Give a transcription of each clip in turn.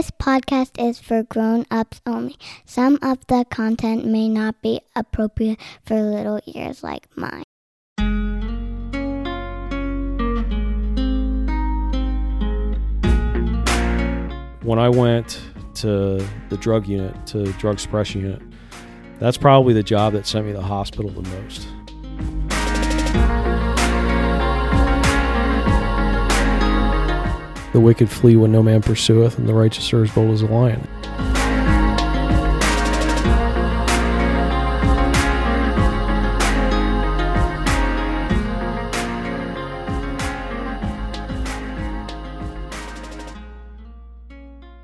This podcast is for grown ups only. Some of the content may not be appropriate for little ears like mine. When I went to the drug unit, to drug suppression unit, that's probably the job that sent me to the hospital the most. The wicked flee when no man pursueth, and the righteous are as bold as a lion.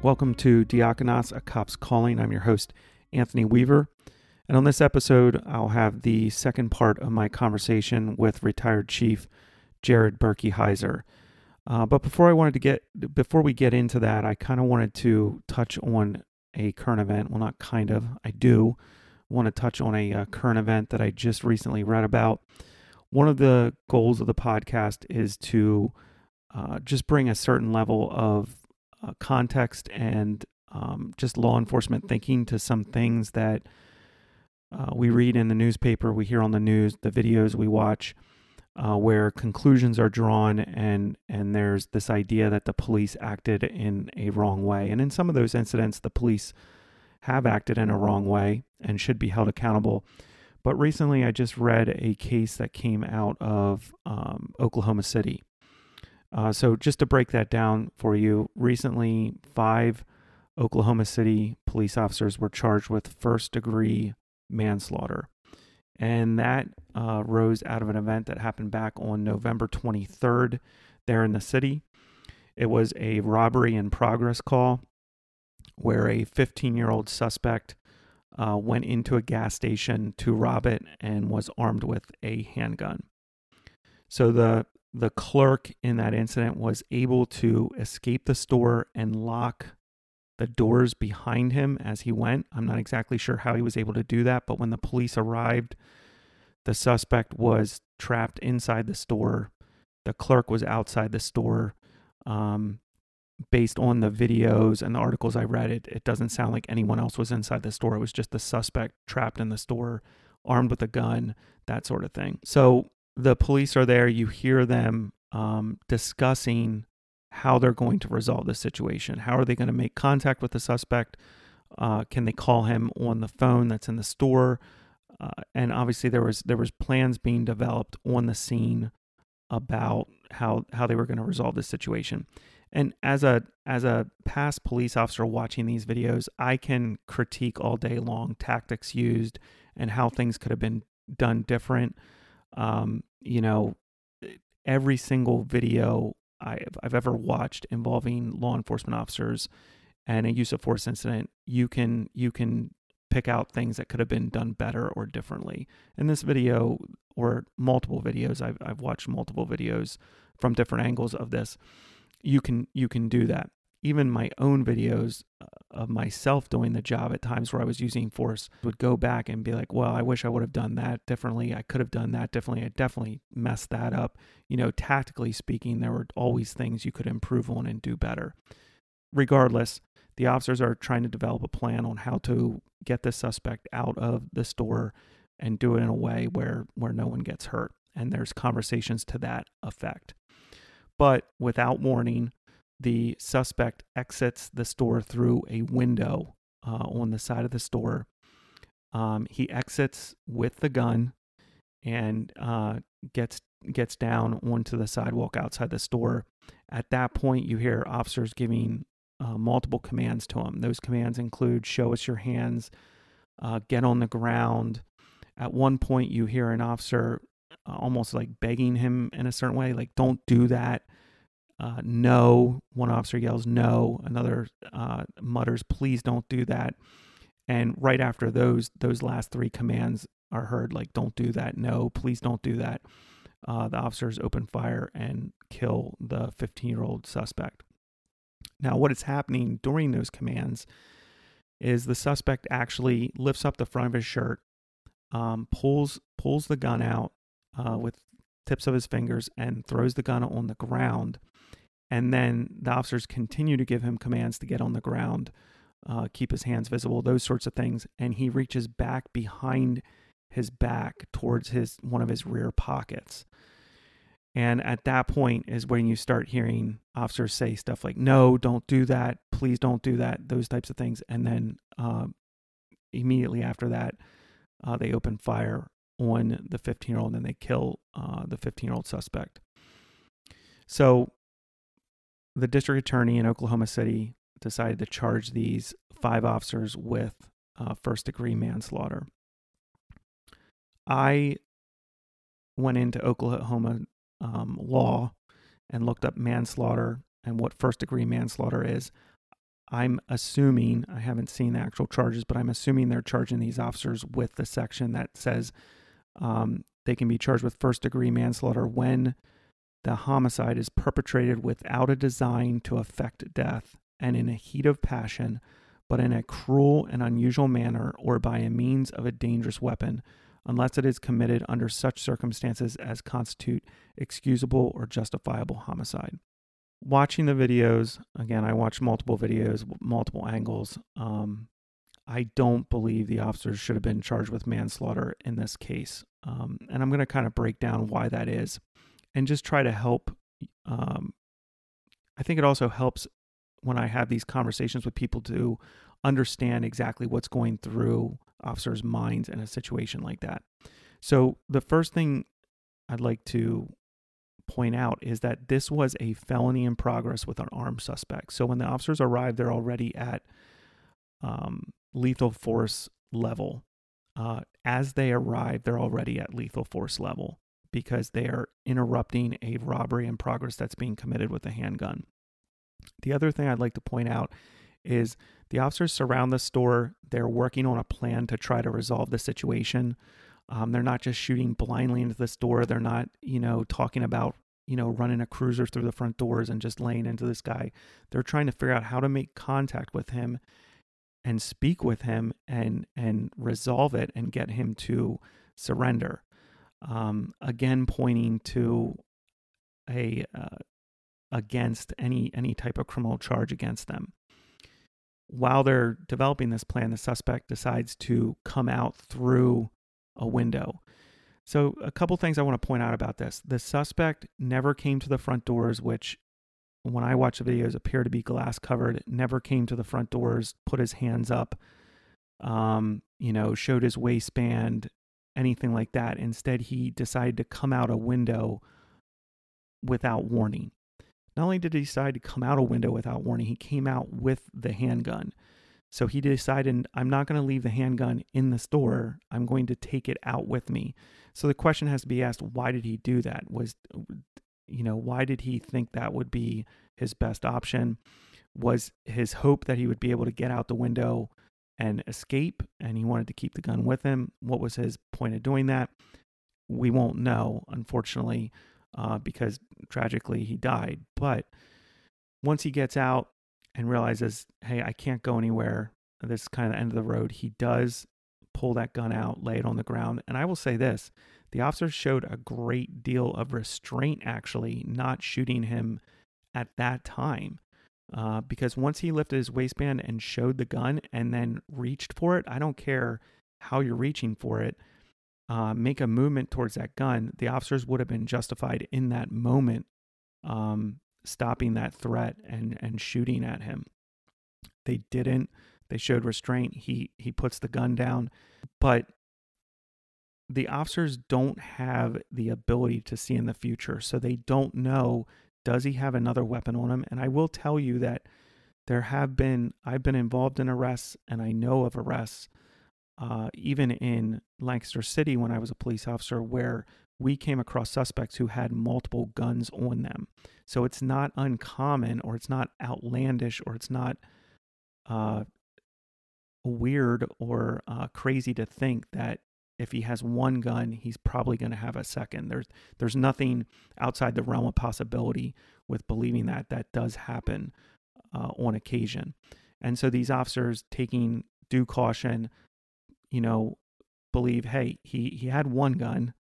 Welcome to Diakonos, A Cop's Calling. I'm your host, Anthony Weaver. And on this episode, I'll have the second part of my conversation with retired Chief Jared Berkihiser. Uh, but before I wanted to get before we get into that, I kind of wanted to touch on a current event. Well, not kind of. I do want to touch on a uh, current event that I just recently read about. One of the goals of the podcast is to uh, just bring a certain level of uh, context and um, just law enforcement thinking to some things that uh, we read in the newspaper, we hear on the news, the videos we watch uh, where conclusions are drawn and and there's this idea that the police acted in a wrong way. And in some of those incidents the police have acted in a wrong way and should be held accountable. But recently i just read a case that came out of um, oklahoma city. Uh, so just to break that down for you recently five oklahoma city police officers were charged with first degree manslaughter and that uh, rose out of an event that happened back on November 23rd there in the city. It was a robbery in progress call where a 15 year old suspect uh, went into a gas station to rob it and was armed with a handgun. So the the clerk in that incident was able to escape the store and lock the doors behind him as he went. I'm not exactly sure how he was able to do that, but when the police arrived, the suspect was trapped inside the store. The clerk was outside the store. Um, based on the videos and the articles I read, it, it doesn't sound like anyone else was inside the store. It was just the suspect trapped in the store, armed with a gun, that sort of thing. So the police are there. You hear them um, discussing how they're going to resolve this situation. How are they going to make contact with the suspect? Uh, can they call him on the phone that's in the store? Uh, and obviously there was there was plans being developed on the scene about how how they were going to resolve this situation. And as a as a past police officer watching these videos, I can critique all day long tactics used and how things could have been done different. Um, you know, every single video I've, I've ever watched involving law enforcement officers and a use of force incident, you can you can pick out things that could have been done better or differently. In this video, or multiple videos, I've I've watched multiple videos from different angles of this. You can you can do that even my own videos uh, of myself doing the job at times where I was using force would go back and be like, well, I wish I would have done that differently. I could have done that differently. I definitely messed that up. You know, tactically speaking, there were always things you could improve on and do better. Regardless, the officers are trying to develop a plan on how to get the suspect out of the store and do it in a way where where no one gets hurt. And there's conversations to that effect. But without warning, the suspect exits the store through a window uh, on the side of the store. Um, he exits with the gun and uh, gets gets down onto the sidewalk outside the store. At that point, you hear officers giving uh, multiple commands to him. Those commands include "Show us your hands," uh, "Get on the ground." At one point, you hear an officer uh, almost like begging him in a certain way, like "Don't do that." Uh, no. One officer yells no. Another uh, mutters, "Please don't do that." And right after those, those last three commands are heard, like "Don't do that," "No," "Please don't do that." Uh, the officers open fire and kill the 15-year-old suspect. Now, what is happening during those commands is the suspect actually lifts up the front of his shirt, um, pulls pulls the gun out uh, with tips of his fingers, and throws the gun on the ground And then the officers continue to give him commands to get on the ground, uh, keep his hands visible, those sorts of things. And he reaches back behind his back towards his one of his rear pockets. And at that point is when you start hearing officers say stuff like, no, don't do that. Please don't do that. Those types of things. And then uh, immediately after that, uh, they open fire on the 15 year old and they kill uh, the 15 year old suspect. So the district attorney in Oklahoma City decided to charge these five officers with uh, first degree manslaughter. I went into Oklahoma um, law and looked up manslaughter and what first degree manslaughter is. I'm assuming, I haven't seen the actual charges, but I'm assuming they're charging these officers with the section that says um, they can be charged with first degree manslaughter when the homicide is perpetrated without a design to effect death and in a heat of passion, but in a cruel and unusual manner or by a means of a dangerous weapon unless it is committed under such circumstances as constitute excusable or justifiable homicide. Watching the videos, again, I watched multiple videos, multiple angles. Um, I don't believe the officers should have been charged with manslaughter in this case. Um, and I'm going to kind of break down why that is and just try to help. Um, I think it also helps when I have these conversations with people to understand exactly what's going through officers' minds in a situation like that. So, the first thing I'd like to point out is that this was a felony in progress with an armed suspect. So, when the officers arrived, they're already at um, lethal force level. Uh, as they arrive, they're already at lethal force level because they are interrupting a robbery in progress that's being committed with a handgun. The other thing I'd like to point out is the officers surround the store. They're working on a plan to try to resolve the situation. Um, they're not just shooting blindly into the store. They're not, you know, talking about, you know, running a cruiser through the front doors and just laying into this guy. They're trying to figure out how to make contact with him and speak with him and and resolve it and get him to surrender. Um, again, pointing to a uh, against any any type of criminal charge against them while they're developing this plan, the suspect decides to come out through a window. So, a couple things I want to point out about this. The suspect never came to the front doors, which, when I watch the videos, appear to be glass covered, never came to the front doors, put his hands up, um, you know, showed his waistband, anything like that. Instead, he decided to come out a window without warning. Not only did he decide to come out a window without warning, he came out with the handgun. So he decided, I'm not going to leave the handgun in the store. I'm going to take it out with me. So the question has to be asked why did he do that? Was, you know, why did he think that would be his best option? Was his hope that he would be able to get out the window and escape and he wanted to keep the gun with him? What was his point of doing that? We won't know, unfortunately uh, because tragically he died. But once he gets out and realizes, hey, I can't go anywhere, this is kind of the end of the road, he does pull that gun out, lay it on the ground. And I will say this the officers showed a great deal of restraint, actually, not shooting him at that time. Uh, because once he lifted his waistband and showed the gun and then reached for it, I don't care how you're reaching for it uh, make a movement towards that gun, the officers would have been justified in that moment um, stopping that threat and and shooting at him. They didn't. They showed restraint. He he puts the gun down, but the officers don't have the ability to see in the future, so they don't know does he have another weapon on him. And I will tell you that there have been I've been involved in arrests, and I know of arrests uh, even in Lancaster City when I was a police officer, where we came across suspects who had multiple guns on them. So it's not uncommon or it's not outlandish or it's not uh, weird or uh, crazy to think that if he has one gun, he's probably going to have a second. There's there's nothing outside the realm of possibility with believing that that does happen uh, on occasion. And so these officers taking due caution, you know, believe, hey, he, he had one gun.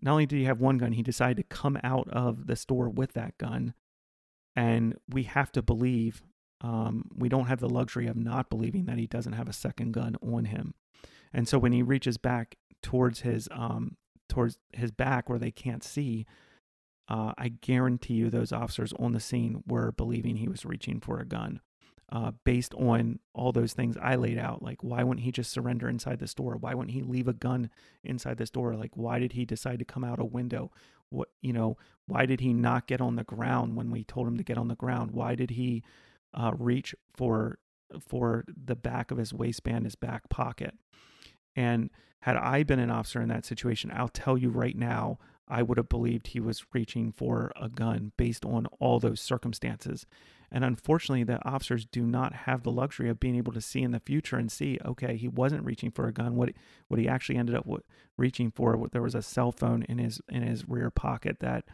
Not only did he have one gun, he decided to come out of the store with that gun. And we have to believe, um, we don't have the luxury of not believing that he doesn't have a second gun on him. And so when he reaches back towards his um, towards his back where they can't see, uh, I guarantee you those officers on the scene were believing he was reaching for a gun. Uh, based on all those things I laid out, like why wouldn't he just surrender inside the store? Why wouldn't he leave a gun inside the store? Like why did he decide to come out a window? What you know? Why did he not get on the ground when we told him to get on the ground? Why did he uh, reach for for the back of his waistband, his back pocket? And had I been an officer in that situation, I'll tell you right now, I would have believed he was reaching for a gun based on all those circumstances. And unfortunately, the officers do not have the luxury of being able to see in the future and see, okay, he wasn't reaching for a gun. What what he actually ended up reaching for, what, there was a cell phone in his in his rear pocket that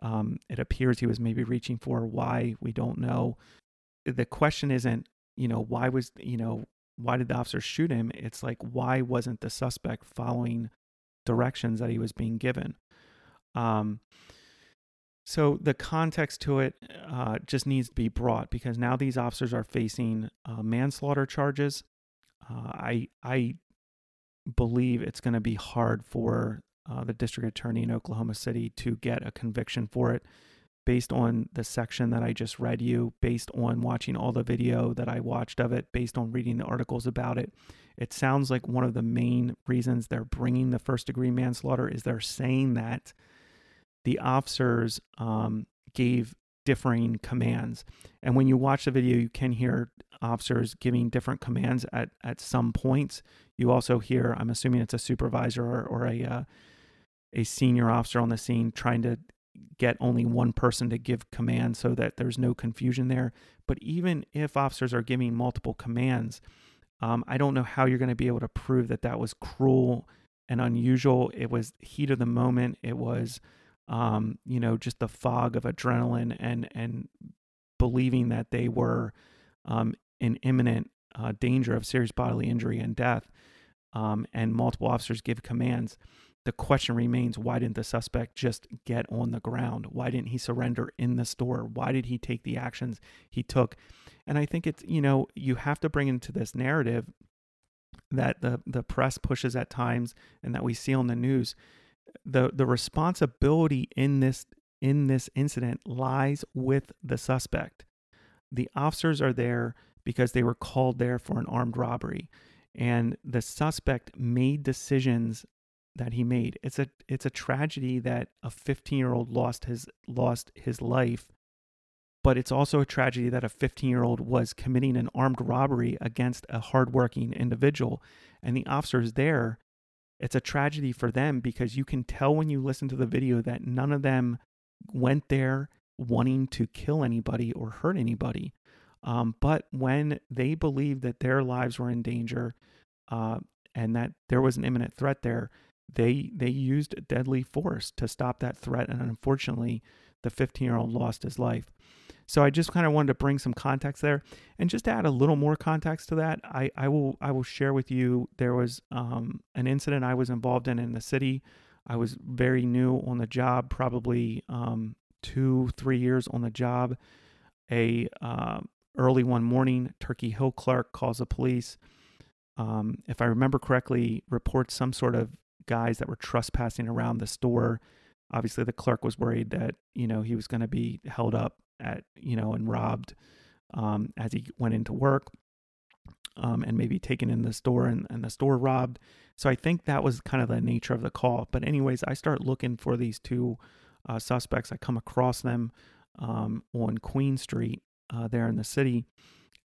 um, it appears he was maybe reaching for. Why we don't know. The question isn't, you know, why was you know why did the officer shoot him? It's like, why wasn't the suspect following directions that he was being given? Um, so the context to it uh, just needs to be brought because now these officers are facing uh, manslaughter charges. Uh, I I believe it's going to be hard for uh, the district attorney in Oklahoma City to get a conviction for it based on the section that I just read you, based on watching all the video that I watched of it, based on reading the articles about it, it sounds like one of the main reasons they're bringing the first degree manslaughter is they're saying that the officers um, gave differing commands. And when you watch the video, you can hear officers giving different commands at, at some points. You also hear, I'm assuming it's a supervisor or, or a, uh, a senior officer on the scene trying to get only one person to give commands so that there's no confusion there. But even if officers are giving multiple commands, um, I don't know how you're going to be able to prove that that was cruel and unusual. It was heat of the moment. It was, um, you know, just the fog of adrenaline and and believing that they were um, in imminent uh, danger of serious bodily injury and death. Um, and multiple officers give commands the question remains why didn't the suspect just get on the ground? Why didn't he surrender in the store? Why did he take the actions he took? And I think it's, you know, you have to bring into this narrative that the, the press pushes at times and that we see on the news. The, the responsibility in this in this incident lies with the suspect. The officers are there because they were called there for an armed robbery and the suspect made decisions that he made. It's a it's a tragedy that a 15-year-old lost his lost his life, but it's also a tragedy that a 15-year-old was committing an armed robbery against a hardworking individual and the officers there. It's a tragedy for them because you can tell when you listen to the video that none of them went there wanting to kill anybody or hurt anybody. Um, but when they believed that their lives were in danger uh, and that there was an imminent threat there, they they used deadly force to stop that threat and unfortunately the 15 year old lost his life. So i just kind of wanted to bring some context there and just to add a little more context to that. I, I will i will share with you there was um, an incident i was involved in in the city. I was very new on the job probably um, two three years on the job. A uh, early one morning turkey hill clerk calls the police um, if i remember correctly reports some sort of guys that were trespassing around the store. Obviously, the clerk was worried that you know he was going to be held up at you know and robbed um, as he went into work, um, and maybe taken in the store and, and the store robbed. So I think that was kind of the nature of the call. But anyways, I start looking for these two uh, suspects. I come across them um, on Queen Street uh, there in the city,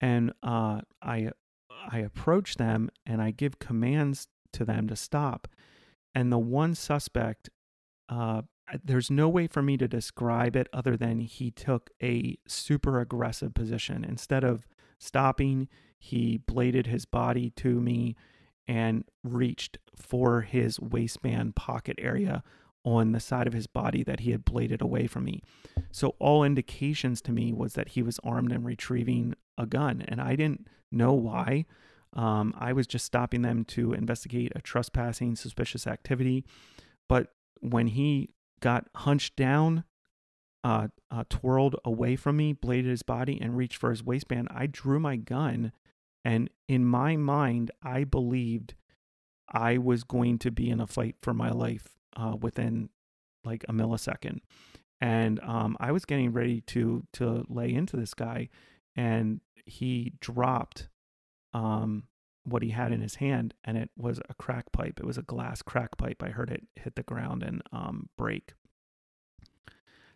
and uh, I I approach them and I give commands to them to stop and the one suspect uh, there's no way for me to describe it other than he took a super aggressive position instead of stopping he bladed his body to me and reached for his waistband pocket area on the side of his body that he had bladed away from me. So all indications to me was that he was armed and retrieving a gun and I didn't know why. Um, I was just stopping them to investigate a trespassing suspicious activity. But when he got hunched down uh, uh, twirled away from me, bladed his body, and reached for his waistband, I drew my gun. And in my mind, I believed I was going to be in a fight for my life uh, within like a millisecond. And um, I was getting ready to to lay into this guy, and he dropped um, what he had in his hand, and it was a crack pipe. It was a glass crack pipe. I heard it hit the ground and um, break.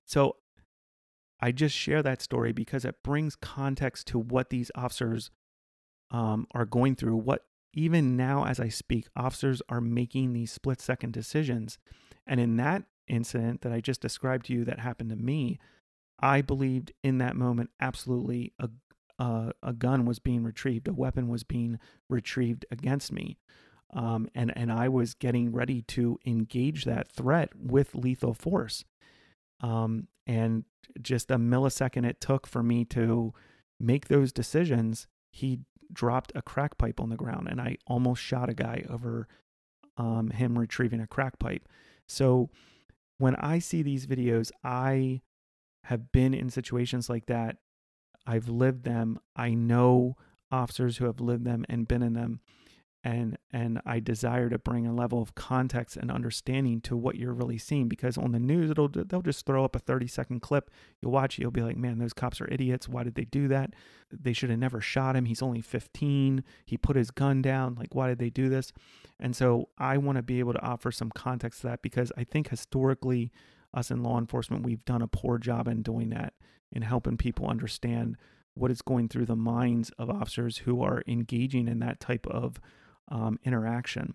So I just share that story because it brings context to what these officers um, are going through. What even now, as I speak, officers are making these split second decisions. And in that incident that I just described to you that happened to me, I believed in that moment absolutely a, a, a gun was being retrieved, a weapon was being retrieved against me. Um, and, and I was getting ready to engage that threat with lethal force. Um, and just a millisecond it took for me to make those decisions, he dropped a crack pipe on the ground, and I almost shot a guy over um, him retrieving a crack pipe. So when I see these videos, I have been in situations like that. I've lived them. I know officers who have lived them and been in them and and I desire to bring a level of context and understanding to what you're really seeing because on the news it'll they'll just throw up a 30 second clip. You'll watch it you'll be like man those cops are idiots. Why did they do that? They should have never shot him. He's only 15 he put his gun down. Like why did they do this? And so I want to be able to offer some context to that because I think historically us in law enforcement we've done a poor job in doing that in helping people understand what is going through the minds of officers who are engaging in that type of um, interaction.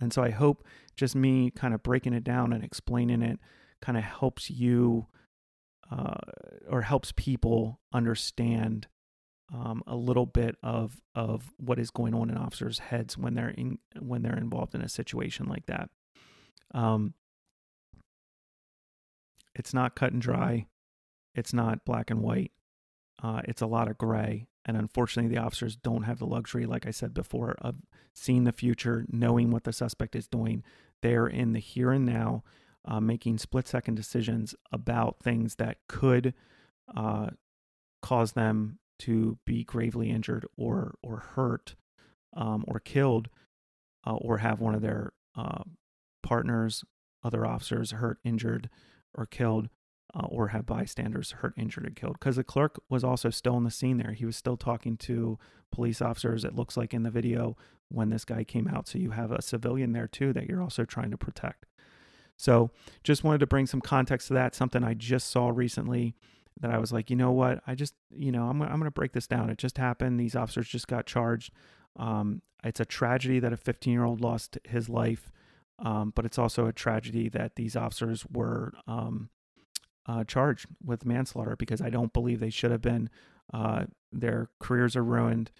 And so I hope just me kind of breaking it down and explaining it kind of helps you uh, or helps people understand um, a little bit of of what is going on in officers' heads when they're in when they're involved in a situation like that. Um, it's not cut and dry. It's not black and white. Uh, it's a lot of gray, and unfortunately, the officers don't have the luxury, like I said before, of seeing the future, knowing what the suspect is doing. They're in the here and now, uh, making split second decisions about things that could uh, cause them to be gravely injured or, or hurt um, or killed, uh, or have one of their uh, partners, other officers hurt, injured, or killed uh, or have bystanders hurt, injured, or killed. Because the clerk was also still in the scene there. He was still talking to police officers, it looks like in the video when this guy came out. So you have a civilian there too that you're also trying to protect. So just wanted to bring some context to that, something I just saw recently that I was like, you know what? I just, you know, I'm, I'm going to break this down. It just happened. These officers just got charged. Um, it's a tragedy that a 15 year old lost his life. Um, but it's also a tragedy that these officers were um, uh, charged with manslaughter because I don't believe they should have been. Uh, their careers are ruined.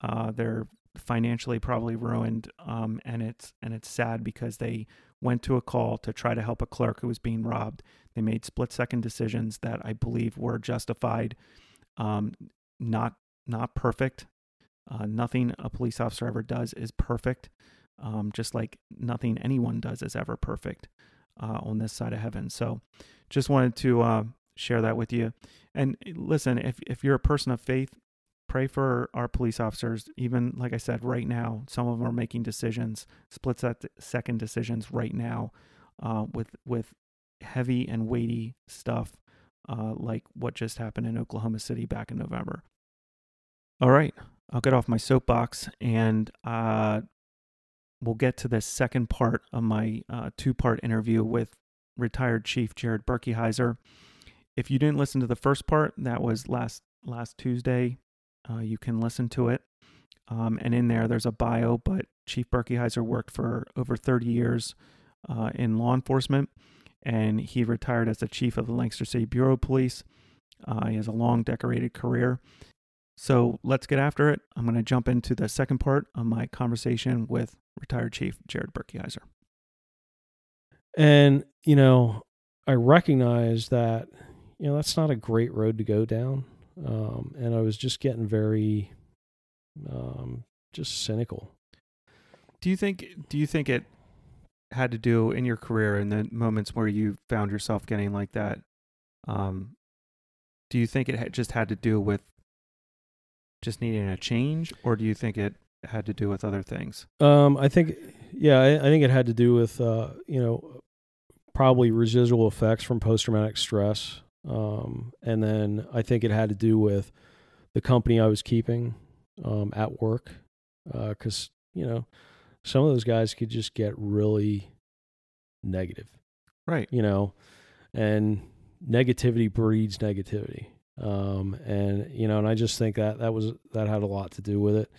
Uh, they're financially probably ruined, um, and it's and it's sad because they went to a call to try to help a clerk who was being robbed. They made split second decisions that I believe were justified, um, not not perfect. Uh, nothing a police officer ever does is perfect, um, just like nothing anyone does is ever perfect uh, on this side of heaven. So, just wanted to uh, share that with you. And eh, listen, if if you're a person of faith, pray for our police officers. Even like I said, right now, some of them are making decisions, split second decisions right now, uh, with with heavy and weighty stuff, uh, like what just happened in Oklahoma City back in November. All right, I'll get off my soapbox and uh, we'll get to the second part of my uh, two part interview with retired Chief Jared Berkihiser. If you didn't listen to the first part, that was last last Tuesday. Uh, you can listen to it. Um, and in there, there's a bio, but Chief Berkihiser worked for over 30 years uh, in law enforcement, and he retired as the chief of the Lancaster City Bureau of Police. Uh, he has a long, decorated career. So let's get after it. I'm going to jump into the second part of my conversation with retired Chief Jared Berkihiser. And, you know, I recognize that, you know, that's not a great road to go down. Um, and I was just getting very, um, just cynical. Do you think, do you think it had to do in your career in the moments where you found yourself getting like that? Um, do you think it had just had to do with just needing a change, or do you think it had to do with other things? Um, I think, yeah, I, I think it had to do with, uh, you know, probably residual effects from post traumatic stress. Um, and then I think it had to do with the company I was keeping um, at work. Because, uh, you know, some of those guys could just get really negative. Right. You know, and negativity breeds negativity. Um, and, you know, and I just think that that was, that had a lot to do with it.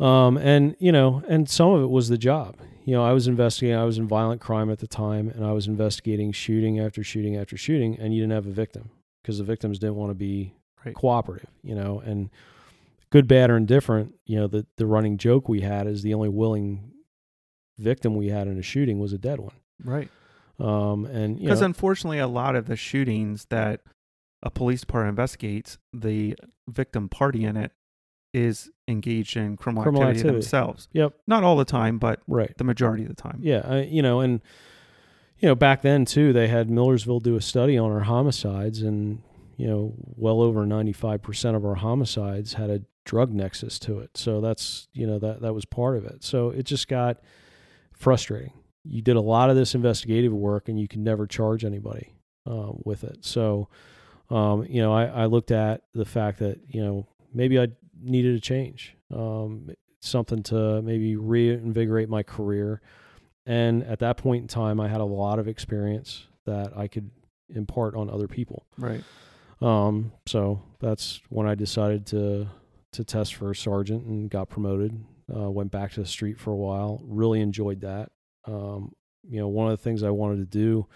Um, and you know, and some of it was the job. You know, I was investigating. I was in violent crime at the time, and I was investigating shooting after shooting after shooting, and you didn't have a victim because the victims didn't want to be Right. cooperative. You know, and good, bad, or indifferent. You know, the the running joke we had is the only willing victim we had in a shooting was a dead one. Right. Um, and Because unfortunately, a lot of the shootings that a police department investigates, the victim party in it is engaged in criminal, Criminal activity, activity. themselves. Yep. Not all the time, but right. the majority of the time. Yeah, I, you know, and you know, back then too, they had Millersville do a study on our homicides, and you know, well over ninety five percent of our homicides had a drug nexus to it. So that's you know that that was part of it. So it just got frustrating. You did a lot of this investigative work, and you could never charge anybody uh, with it. So, um, you know, I, I looked at the fact that you know maybe I needed a change, um, something to maybe reinvigorate my career. And at that point in time, I had a lot of experience that I could impart on other people. Right. Um, so that's when I decided to to test for sergeant and got promoted. Uh, went back to the street for a while. Really enjoyed that. Um, you know, one of the things I wanted to do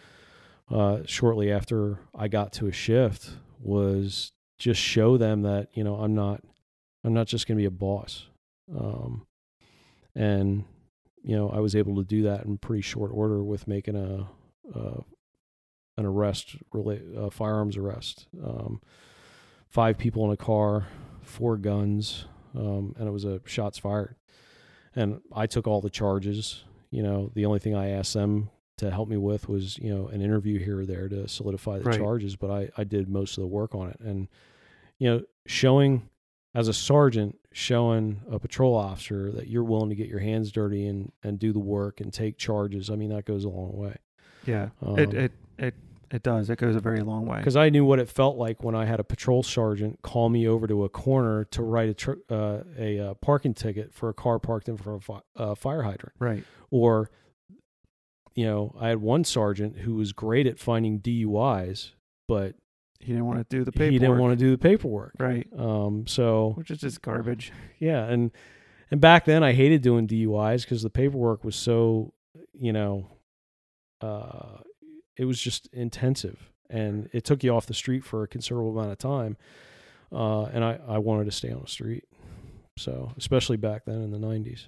uh, shortly after I got to a shift was just show them that you know I'm not I'm not just going to be a boss. Um, and you know I was able to do that in pretty short order with making a, a an arrest, a firearms arrest. Um, five people in a car, four guns, um, and it was a shots fired. And I took all the charges. You know, the only thing I asked them to help me with was, you know, an interview here or there to solidify the Right. charges, but I, I did most of the work on it. And, you know, showing as a sergeant, showing a patrol officer that you're willing to get your hands dirty and, and do the work and take charges, I mean, that goes a long way. Yeah. Um, it, it it it does. It goes a very long way. because I knew what it felt like when I had a patrol sergeant call me over to a corner to write a tr- uh, a uh, parking ticket for a car parked in front of a fi- uh, fire hydrant, Right. or you know, I had one sergeant who was great at finding DUIs, but He didn't want to do the paperwork. he didn't want to do the paperwork. Right. Um, so Which is just garbage. yeah, and and back then I hated doing DUIs because the paperwork was so, you know, uh, it was just intensive and it took you off the street for a considerable amount of time. Uh, and I, I wanted to stay on the street. So, especially back then in the 90s.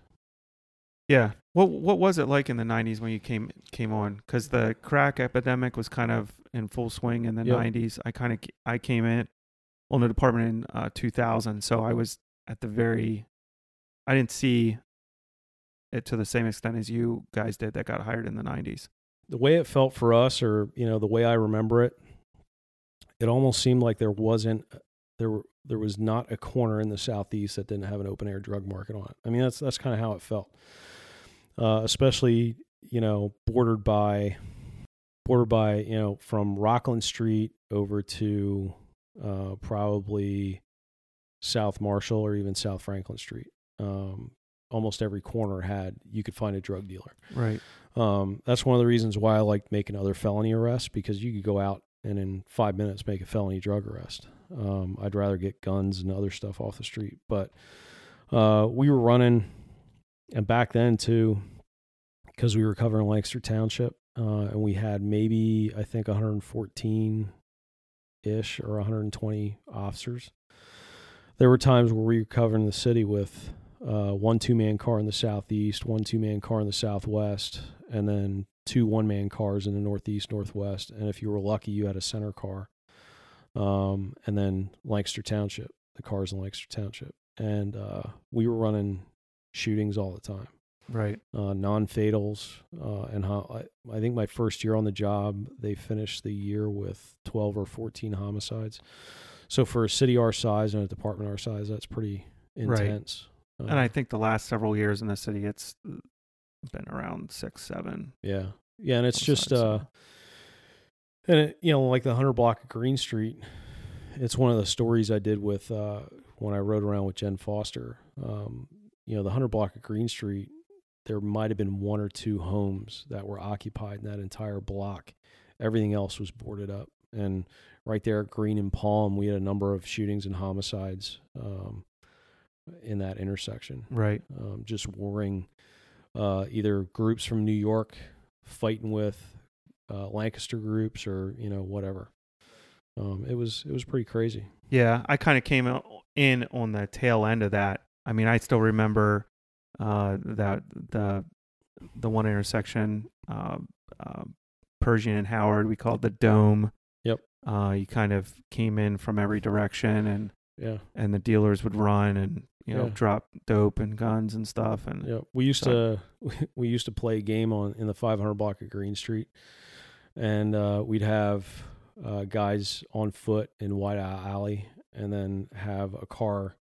Yeah. What what was it like in the 90s when you came came on cuz the crack epidemic was kind of in full swing in the Yep. 90s. I kind of I came in on the department in uh, 2000, so I was at the very I didn't see it to the same extent as you guys did that got hired in the 90s. The way it felt for us, or, you know, the way I remember it, it almost seemed like there wasn't, there were, there was not a corner in the southeast that didn't have an open air drug market on it. I mean, that's that's kind of how it felt, uh, especially you know bordered by bordered by you know from Rockland Street over to uh, probably South Marshall or even South Franklin Street. Um, almost every corner had you could find a drug dealer. Right. Um, that's one of the reasons why I liked making other felony arrests because you could go out and in five minutes make a felony drug arrest. Um, I'd rather get guns and other stuff off the street, but uh, we were running, and back then too, because we were covering Lancaster Township, uh, and we had maybe I think 114 ish or 120 officers. There were times where we were covering the city with uh, one two man car in the southeast, one two man car in the southwest, and then two one man cars in the northeast, northwest. And if you were lucky, you had a center car. Um, and then Lancaster Township, the cars in Lancaster Township. And uh, we were running shootings all the time. Right. uh, non-fatals, uh, and how I, I think my first year on the job, they finished the year with 12 or 14 homicides. So for a city our size and a department our size, that's pretty Right. intense. Uh, And I think the last several years in the city, it's been around six, seven. yeah, yeah, and it's just uh, and it, you know, like the hundred block of Green Street. It's one of the stories I did with uh, when I rode around with Jen Foster. Um, you know, the hundred block of Green Street. There might have been one or two homes that were occupied in that entire block. Everything else was boarded up. And right there at Green and Palm, we had a number of shootings and homicides um, in that intersection. Right. Um, just warring uh, either groups from New York fighting with uh, Lancaster groups or you know whatever. Um, it was it was pretty crazy. Yeah, I kind of came out in on the tail end of that. I mean, I still remember uh, that the the one intersection, uh, uh, Pershing and Howard, we called the Dome. Yep. Uh, you kind of came in from every direction, and Yeah, and the dealers would run and you know Yeah. drop dope and guns and stuff. And yeah. We used So- to we used to play a game on in the 500 block of Green Street, and uh, we'd have uh, guys on foot in White Alley, and then have a car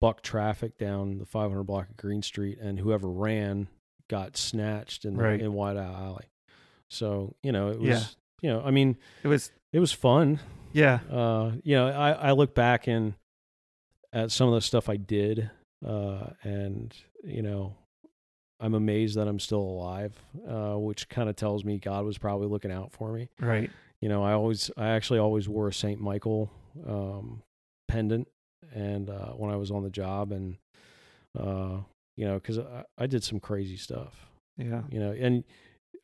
buck traffic down the 500 block of Green Street, and whoever ran got snatched in Right. in White Alley. So you know it was Yeah. you know I mean it was it was fun. yeah, Uh, you know I I look back and at some of the stuff I did, uh, and you know I'm amazed that I'm still alive, uh, which kind of tells me God was probably looking out for me. right. You know, I always, I actually always wore a Saint Michael um, pendant, and uh, when I was on the job, and uh, you know, because I, I did some crazy stuff. Yeah. You know, and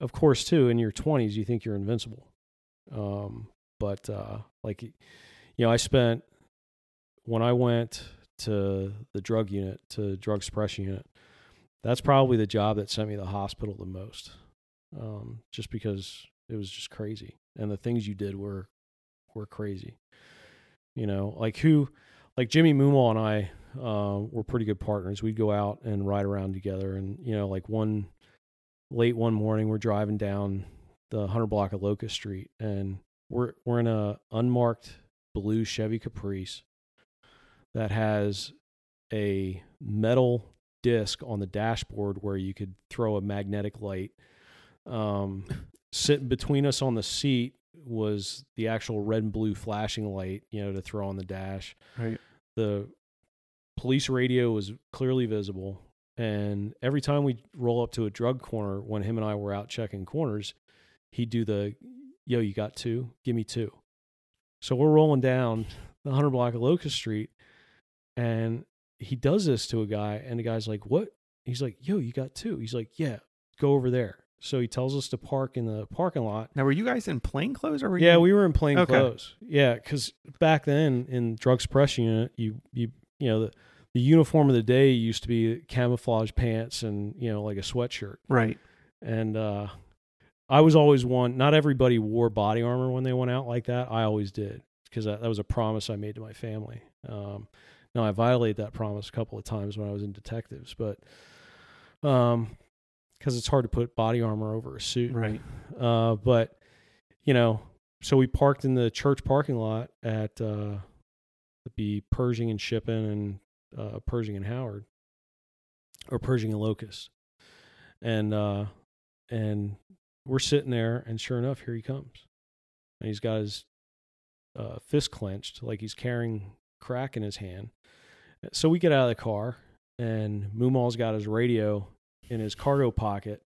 of course, too, in your 20s, you think you're invincible. Um, but uh, like, you know, I spent when I went to the drug unit, to drug suppression unit. That's probably the job that sent me to the hospital the most, um, just because it was just crazy, and the things you did were were crazy. You know, like who, like Jimmy Moomaw and I uh, were pretty good partners. We'd go out and ride around together, and you know, like one late one morning, we're driving down the hundred block of Locust Street, and we're we're in a unmarked blue Chevy Caprice that has a metal disc on the dashboard where you could throw a magnetic light. Um, sitting between us on the seat was the actual red and blue flashing light, you know, to throw on the dash. Right. The police radio was clearly visible. And every time we roll up to a drug corner, when him and I were out checking corners, he'd do the, yo, you got two? Give me two. So we're rolling down the 100 block of Locust Street, and he does this to a guy, and the guy's like, what? He's like, yo, you got two? He's like, yeah, go over there. So he tells us to park in the parking lot. Now, were you guys in plain clothes or were Yeah, you? we were in plain Okay. clothes. Yeah, because back then in drug suppression unit, you you you know the the uniform of the day used to be camouflage pants and you know like a sweatshirt. right. And uh, I was always one. Not everybody wore body armor when they went out like that. I always did because that, that was a promise I made to my family. Um, now I violated that promise a couple of times when I was in detectives, but um, because it's hard to put body armor over a suit. Right. Uh, but you know, so we parked in the church parking lot at uh, the Pershing and Shippen and uh, Pershing and Howard, or Pershing and Locust, and uh, and we're sitting there, and sure enough, here he comes, and he's got his uh, fist clenched, like he's carrying crack in his hand. So we get out of the car, and Moomaw's got his radio in his cargo pocket,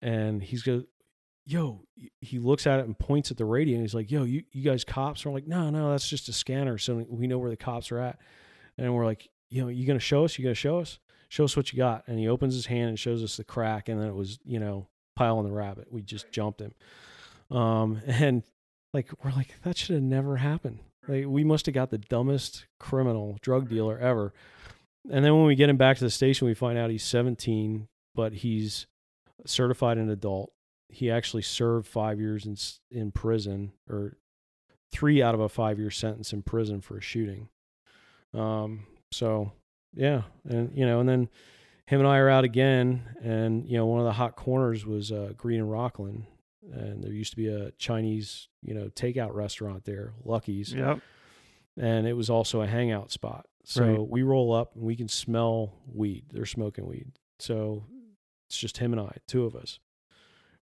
and he's go, "Yo!" He looks at it and points at the radio, and he's like, "Yo, you you guys cops?" And we're like, "No, no, that's just a scanner, so we know where the cops are at." And we're like, "You know, you gonna show us? You gonna show us? Show us what you got." And he opens his hand and shows us the crack, and then it was, you know, pile on the rabbit. We just jumped him, um, and like we're like, that should have never happened. Like we must have got the dumbest criminal drug dealer ever. And then when we get him back to the station, we find out he's 17, but he's certified an adult. He actually served five years in in prison, or three out of a five year sentence in prison for a shooting. Um. So yeah, and you know, and then him and I are out again, and you know one of the hot corners was uh, Green and Rockland, and there used to be a Chinese you know takeout restaurant there, Lucky's, Yep. and it was also a hangout spot. So Right. we roll up and we can smell weed. They're smoking weed. So it's just him and I, two of us.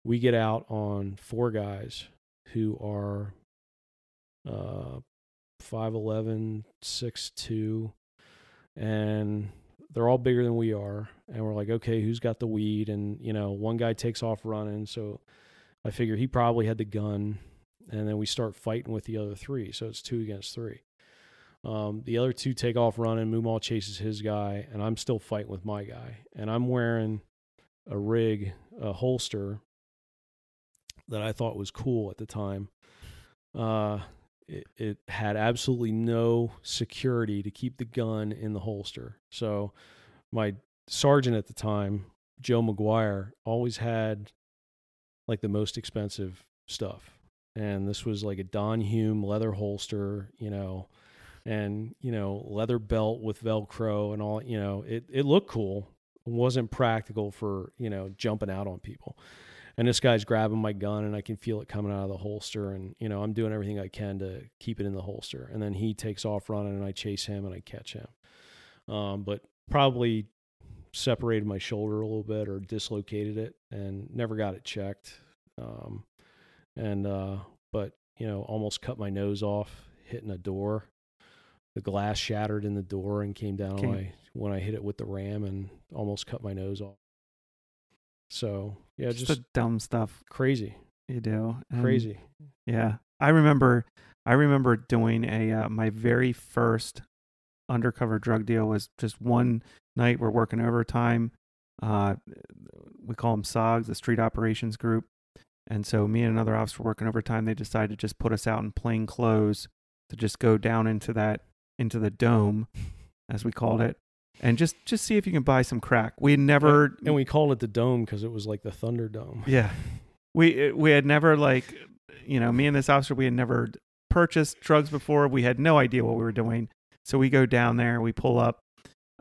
We get out on four guys who are uh 5'11, 6'2, and they're all bigger than we are. And we're like, okay, who's got the weed? And, you know, one guy takes off running. So I figure he probably had the gun. And then we start fighting with the other three. So it's two against three. Um, the other two take off running. Moomaw chases his guy, and I'm still fighting with my guy. And I'm wearing a rig, a holster that I thought was cool at the time. Uh, it, it had absolutely no security to keep the gun in the holster. So my sergeant at the time, Joe McGuire, always had like the most expensive stuff. And this was like a Don Hume leather holster, you know, and you know, leather belt with Velcro and all, you know, it, it looked cool. It wasn't practical for, you know, jumping out on people. And this guy's grabbing my gun and I can feel it coming out of the holster and you know I'm doing everything I can to keep it in the holster. And then he takes off running and I chase him and I catch him. Um, but probably separated my shoulder a little bit or dislocated it and never got it checked. Um, and uh, but you know almost cut my nose off hitting a door the glass shattered in the door and came down Came- on my when I hit it with the ram and almost cut my nose off so yeah just, just the dumb stuff crazy you do. And, crazy Yeah, I remember. I remember doing a uh, my very first undercover drug deal was just one night. We're working overtime. Uh, we call them SOGs, the Street Operations Group. And so me and another officer working overtime. They decided to just put us out in plain clothes to just go down into that into the dome, as we called it, and just just see if you can buy some crack. We had never and we called it the dome because it was like the Thunderdome. yeah. We we had never like you know, me and this officer we had never purchased drugs before. We had no idea what we were doing. So we go down there, we pull up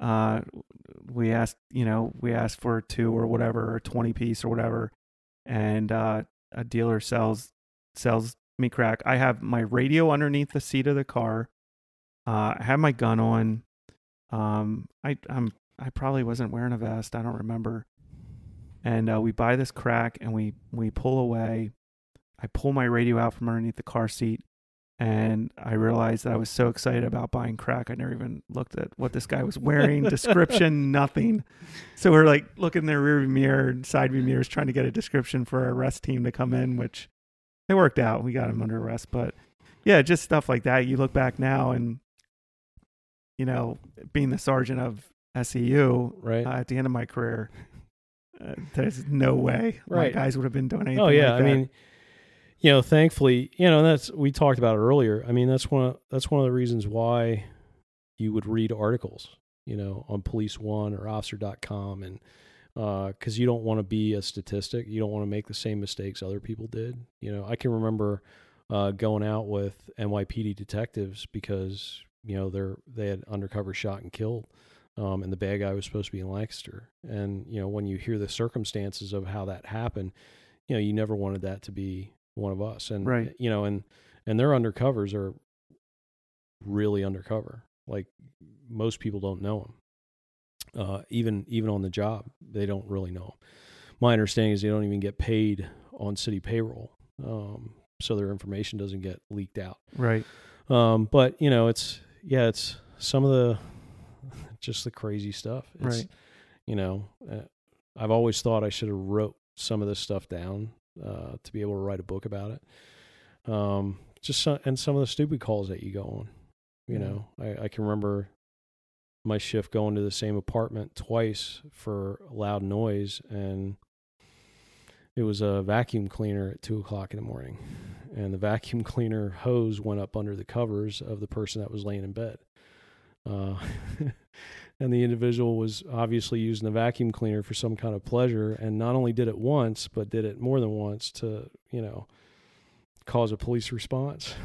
uh we asked, you know, we asked for two or whatever or 20 piece or whatever and uh a dealer sells sells me crack. I have my radio underneath the seat of the car. Uh I have my gun on. Um I I'm I probably wasn't wearing a vest. I don't remember. And uh, we buy this crack and we we pull away. I pull my radio out from underneath the car seat and i realized that i was so excited about buying crack i never even looked at what this guy was wearing. Description nothing. So we're like looking in the rearview mirror and side view mirrors trying to get a description for our arrest team to come in which it worked out. We got him under arrest. But yeah just stuff like that. You look back now and you know being the sergeant of SEU Right. uh, at the end of my career. Uh, there's no way Right. my guys would have been doing anything. oh yeah, like I mean, you know, thankfully, you know, that's we talked about it earlier. I mean, that's one of, that's one of the reasons why you would read articles, you know, on Police One or Officer.com, and because you don't want to be a statistic, you don't want to make the same mistakes other people did. You know, I can remember uh, going out with NYPD detectives because you know they're they had undercover shot and killed. Um, and the bad guy was supposed to be in Lancaster. And you know, when you hear the circumstances of how that happened, you know, you never wanted that to be one of us. And Right. you know, and and their undercovers are really undercover. Like most people don't know them. Uh, even even on the job, they don't really know 'em. My understanding is they don't even get paid on city payroll, um, so their information doesn't get leaked out. right. Um, but you know, it's yeah, it's some of the just the crazy stuff. It's, Right. You know, uh, I've always thought I should have wrote some of this stuff down uh, to be able to write a book about it. Um, just some, and some of the stupid calls that you go on. You Yeah. know, I, I can remember my shift going to the same apartment twice for loud noise and it was a vacuum cleaner at two o'clock in the morning and the vacuum cleaner hose went up under the covers of the person that was laying in bed uh, and the individual was obviously using the vacuum cleaner for some kind of pleasure and not only did it once but did it more than once to you know cause a police response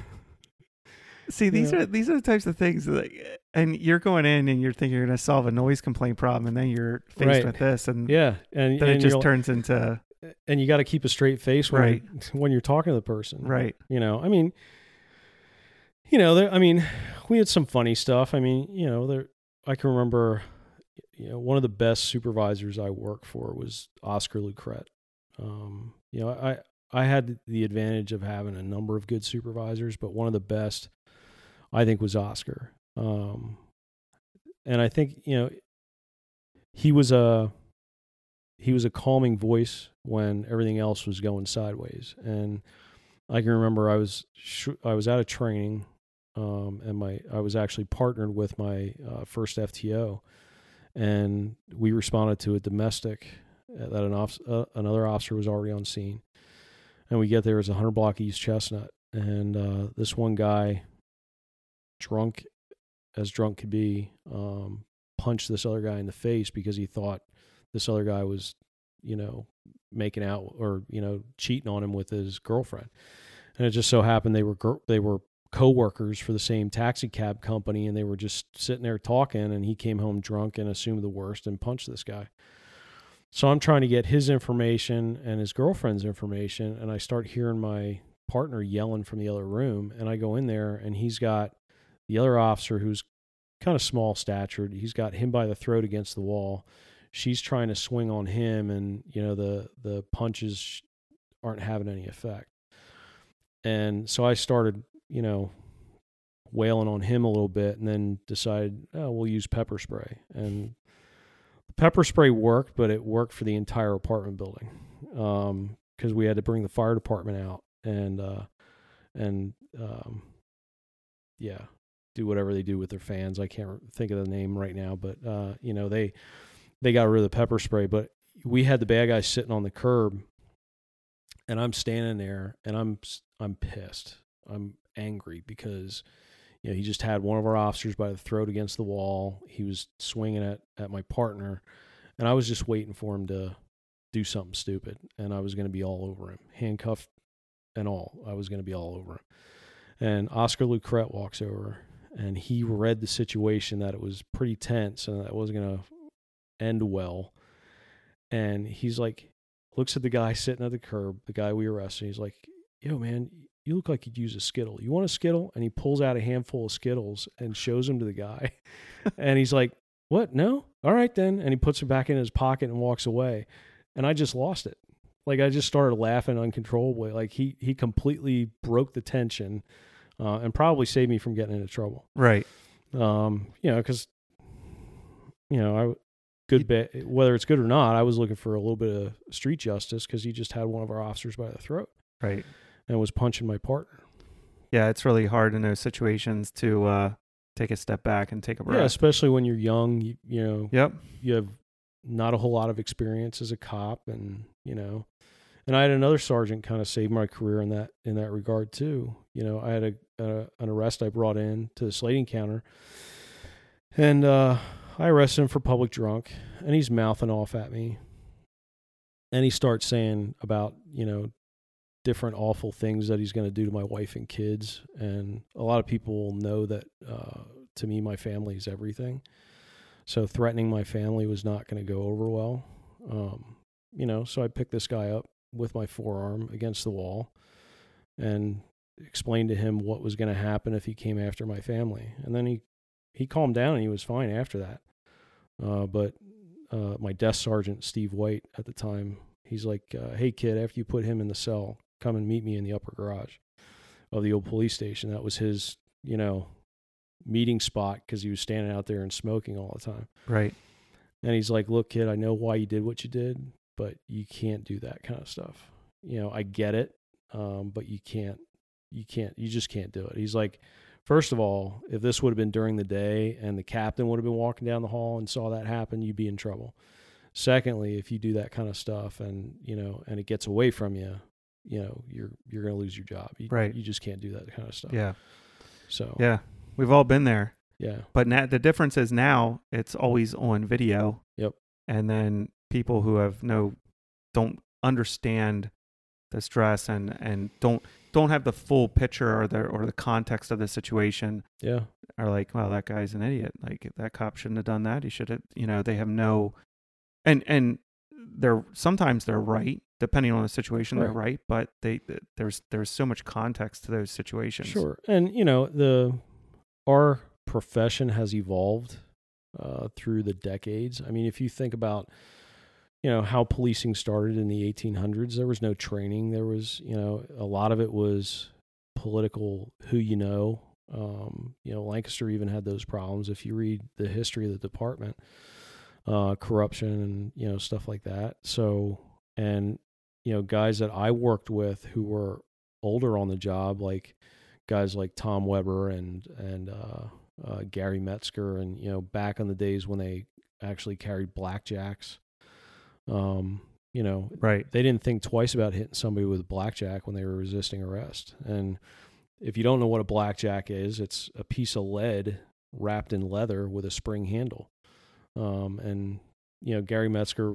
See, these Yeah. are these are the types of things that, and you're going in and you're thinking you're going to solve a noise complaint problem, and then you're faced Right. with this, and Yeah, and then it and just turns into and you got to keep a straight face when Right. you're, when you're talking to the person. right. You know, I mean, you know, there. I mean, we had some funny stuff. I mean, you know, there. I can remember, you know, one of the best supervisors I worked for was Oscar Lucret. Um, you know, I I had the advantage of having a number of good supervisors, but one of the best, I think, was Oscar. Um, and I think you know, he was a he was a calming voice when everything else was going sideways, and I can remember I was sh- I was out of training, um, and my I was actually partnered with my uh, first FTO, and we responded to a domestic uh, that an off- uh, another officer was already on scene, and we get there as a hundred block East Chestnut, and uh, this one guy, drunk as drunk could be, um, punched this other guy in the face because he thought this other guy was, you know, making out or you know cheating on him with his girlfriend. And it just so happened they were they were co-workers for the same taxi cab company and they were just sitting there talking and he came home drunk and assumed the worst and punched this guy. So i'm trying to get his information and his girlfriend's information and i start hearing my partner yelling from the other room and i go in there and he's got the other officer who's kind of small statured he's got him by the throat against the wall she's trying to swing on him and you know the the punches aren't having any effect. And so i started you know wailing on him a little bit and then decided oh we'll use pepper spray. And the pepper spray worked but it worked for the entire apartment building um because we had to bring the fire department out and uh and um yeah do whatever they do with their fans. I can't think of the name right now but uh you know they they got rid of the pepper spray, but we had the bad guy sitting on the curb, and I'm standing there, and I'm I'm pissed. I'm angry because you know he just had one of our officers by the throat against the wall. He was swinging at at my partner, and I was just waiting for him to do something stupid, and I was going to be all over him, handcuffed and all. I was going to be all over him. And Oscar Lucret walks over, and he read the situation that it was pretty tense, and that it wasn't going to end well. And he's like, looks at the guy sitting at the curb, the guy we arrested. He's like, yo, man, you look like you'd use a Skittle. You want a Skittle? And he pulls out a handful of Skittles and shows them to the guy. and he's like, what? No? All right, then. And he puts it back in his pocket and walks away. And I just lost it. Like I just started laughing uncontrollably. Like he he completely broke the tension, uh, and probably saved me from getting into trouble. Right. Um, you know, because you know I good bit whether it's good or not. I was looking for a little bit of street justice because he just had one of our officers by the throat Right. and was punching my partner. Yeah, it's really hard in those situations to uh, take a step back and take a breath. Yeah, especially when you're young. You, you know, Yep. you have not a whole lot of experience as a cop, and you know, and I had another sergeant kind of save my career in that in that regard too. You know, I had a, a an arrest I brought in to the slating counter, and uh, I arrest him for public drunk, and he's mouthing off at me, and he starts saying about you know different awful things that he's going to do to my wife and kids, and a lot of people know that uh, to me my family is everything. So threatening my family was not going to go over well. Um, you know, so I picked this guy up with my forearm against the wall and explained to him what was going to happen if he came after my family. And then he he calmed down and he was fine after that. Uh, but uh, my desk sergeant Steve White at the time, he's like, uh, "Hey kid, after you put him in the cell, come and meet me in the upper garage of the old police station." That was his, you know, meeting spot because he was standing out there and smoking all the time. Right. And he's like, "Look, kid, I know why you did what you did, but you can't do that kind of stuff. You know, I get it, um, but you can't. You can't. You just can't do it." He's like, first of all, if this would have been during the day and the captain would have been walking down the hall and saw that happen, you'd be in trouble. Secondly, if you do that kind of stuff and you know, and it gets away from you, you know, you're you're going to lose your job. You, Right. You just can't do that kind of stuff. Yeah. So Yeah. We've all been there. yeah. But now the difference is now it's always on video. Yep. And then people who have no don't understand the stress and and don't don't have the full picture or the or the context of the situation Yeah. are like, well, that guy's an idiot. Like that cop shouldn't have done that. He should have, you know, they have no, and and they're sometimes they're right depending on the situation. They're Right. right, but they there's there's so much context to those situations. Sure. And you know, the our profession has evolved uh, through the decades. I mean, if you think about you know how policing started in the 1800s, there was no training. There was, you know, a lot of it was political who you know. Um, you know, Lancaster even had those problems. If you read the history of the department, uh, corruption and you know stuff like that. So, and you know, guys that I worked with who were older on the job, like guys like Tom Weber and and uh, uh, Gary Metzger, and you know, back in the days when they actually carried blackjacks. Um, you know, Right. they didn't think twice about hitting somebody with a blackjack when they were resisting arrest. And if you don't know what a blackjack is, it's a piece of lead wrapped in leather with a spring handle. Um, and you know, Gary Metzger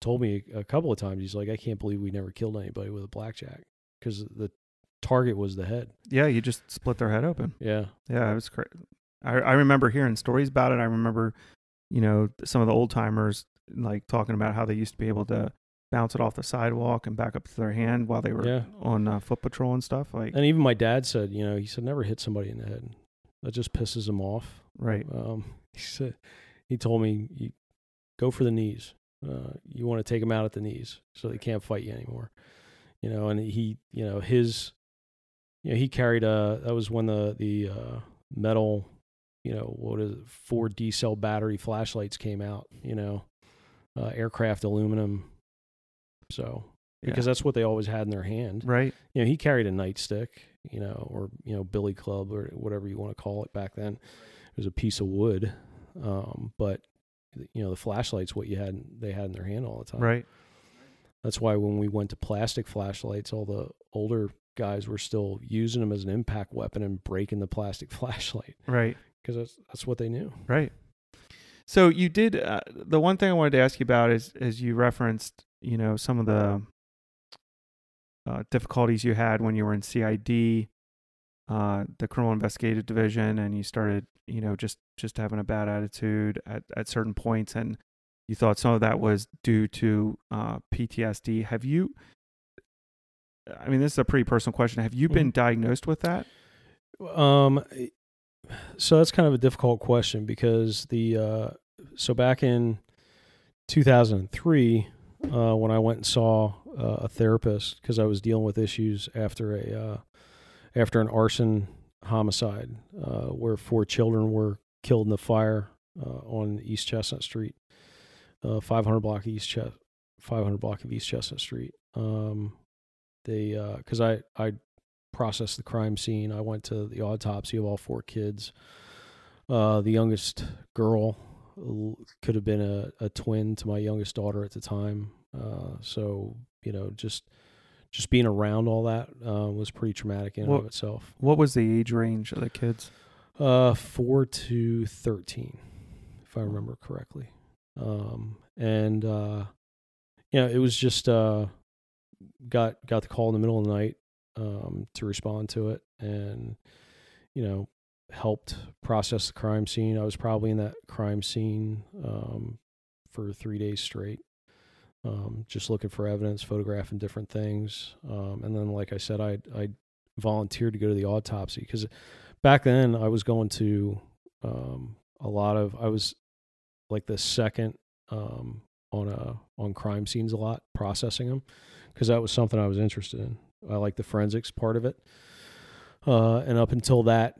told me a couple of times, he's like, I can't believe we never killed anybody with a blackjack because the target was the head. Yeah, you just split their head open. Yeah. Yeah, it was great. I I remember hearing stories about it. I remember, you know, some of the old timers like talking about how they used to be able to bounce it off the sidewalk and back up to their hand while they were Yeah. on uh, foot patrol and stuff. Like, And even my dad said, you know, he said, never hit somebody in the head. That just pisses him off. right, Um, he said, he told me, you go for the knees. Uh, you want to take them out at the knees so they can't fight you anymore. You know, and he, you know, his, you know, he carried a, that was when the, the, uh, metal, you know, what is it, four D cell battery flashlights came out, you know, uh, aircraft aluminum. So, because Yeah. that's what they always had in their hand right, you know, he carried a nightstick, you know, or you know, billy club or whatever you want to call it back then. It was a piece of wood, um, but you know, the flashlights what you had they had in their hand all the time. right, That's why when we went to plastic flashlights, all the older guys were still using them as an impact weapon and breaking the plastic flashlight right, because that's that's what they knew. right. So you did uh, the one thing I wanted to ask you about is is you referenced you know some of the uh, difficulties you had when you were in CID, uh, the criminal investigative division, and you started you know just just having a bad attitude at at certain points, and you thought some of that was due to uh, PTSD. Have you? I mean, this is a pretty personal question. Have you been diagnosed with that? Um, so that's kind of a difficult question because the uh, so back in 2003, uh, when I went and saw uh, a therapist because I was dealing with issues after a uh, after an arson homicide uh, where four children were killed in the fire uh, on East Chestnut Street, uh, 500 block East Chest, 500 block of East Chestnut Street. Um, they because I I processed the crime scene. I went to the autopsy of all four kids. Uh, the youngest girl could have been a, a twin to my youngest daughter at the time. Uh, so you know, just just being around all that uh, was pretty traumatic in and of itself. What was the age range of the kids? Uh, four to thirteen, if I remember correctly. Um, and uh, you know, it was just uh, got got the call in the middle of the night um, to respond to it, and you know, helped process the crime scene. I was probably in that crime scene um, for three days straight, um, just looking for evidence, photographing different things, um, and then, like I said, I I volunteered to go to the autopsy because back then I was going to um, a lot of I was like the second um, on a on crime scenes a lot processing them because that was something I was interested in. I like the forensics part of it, uh, and up until that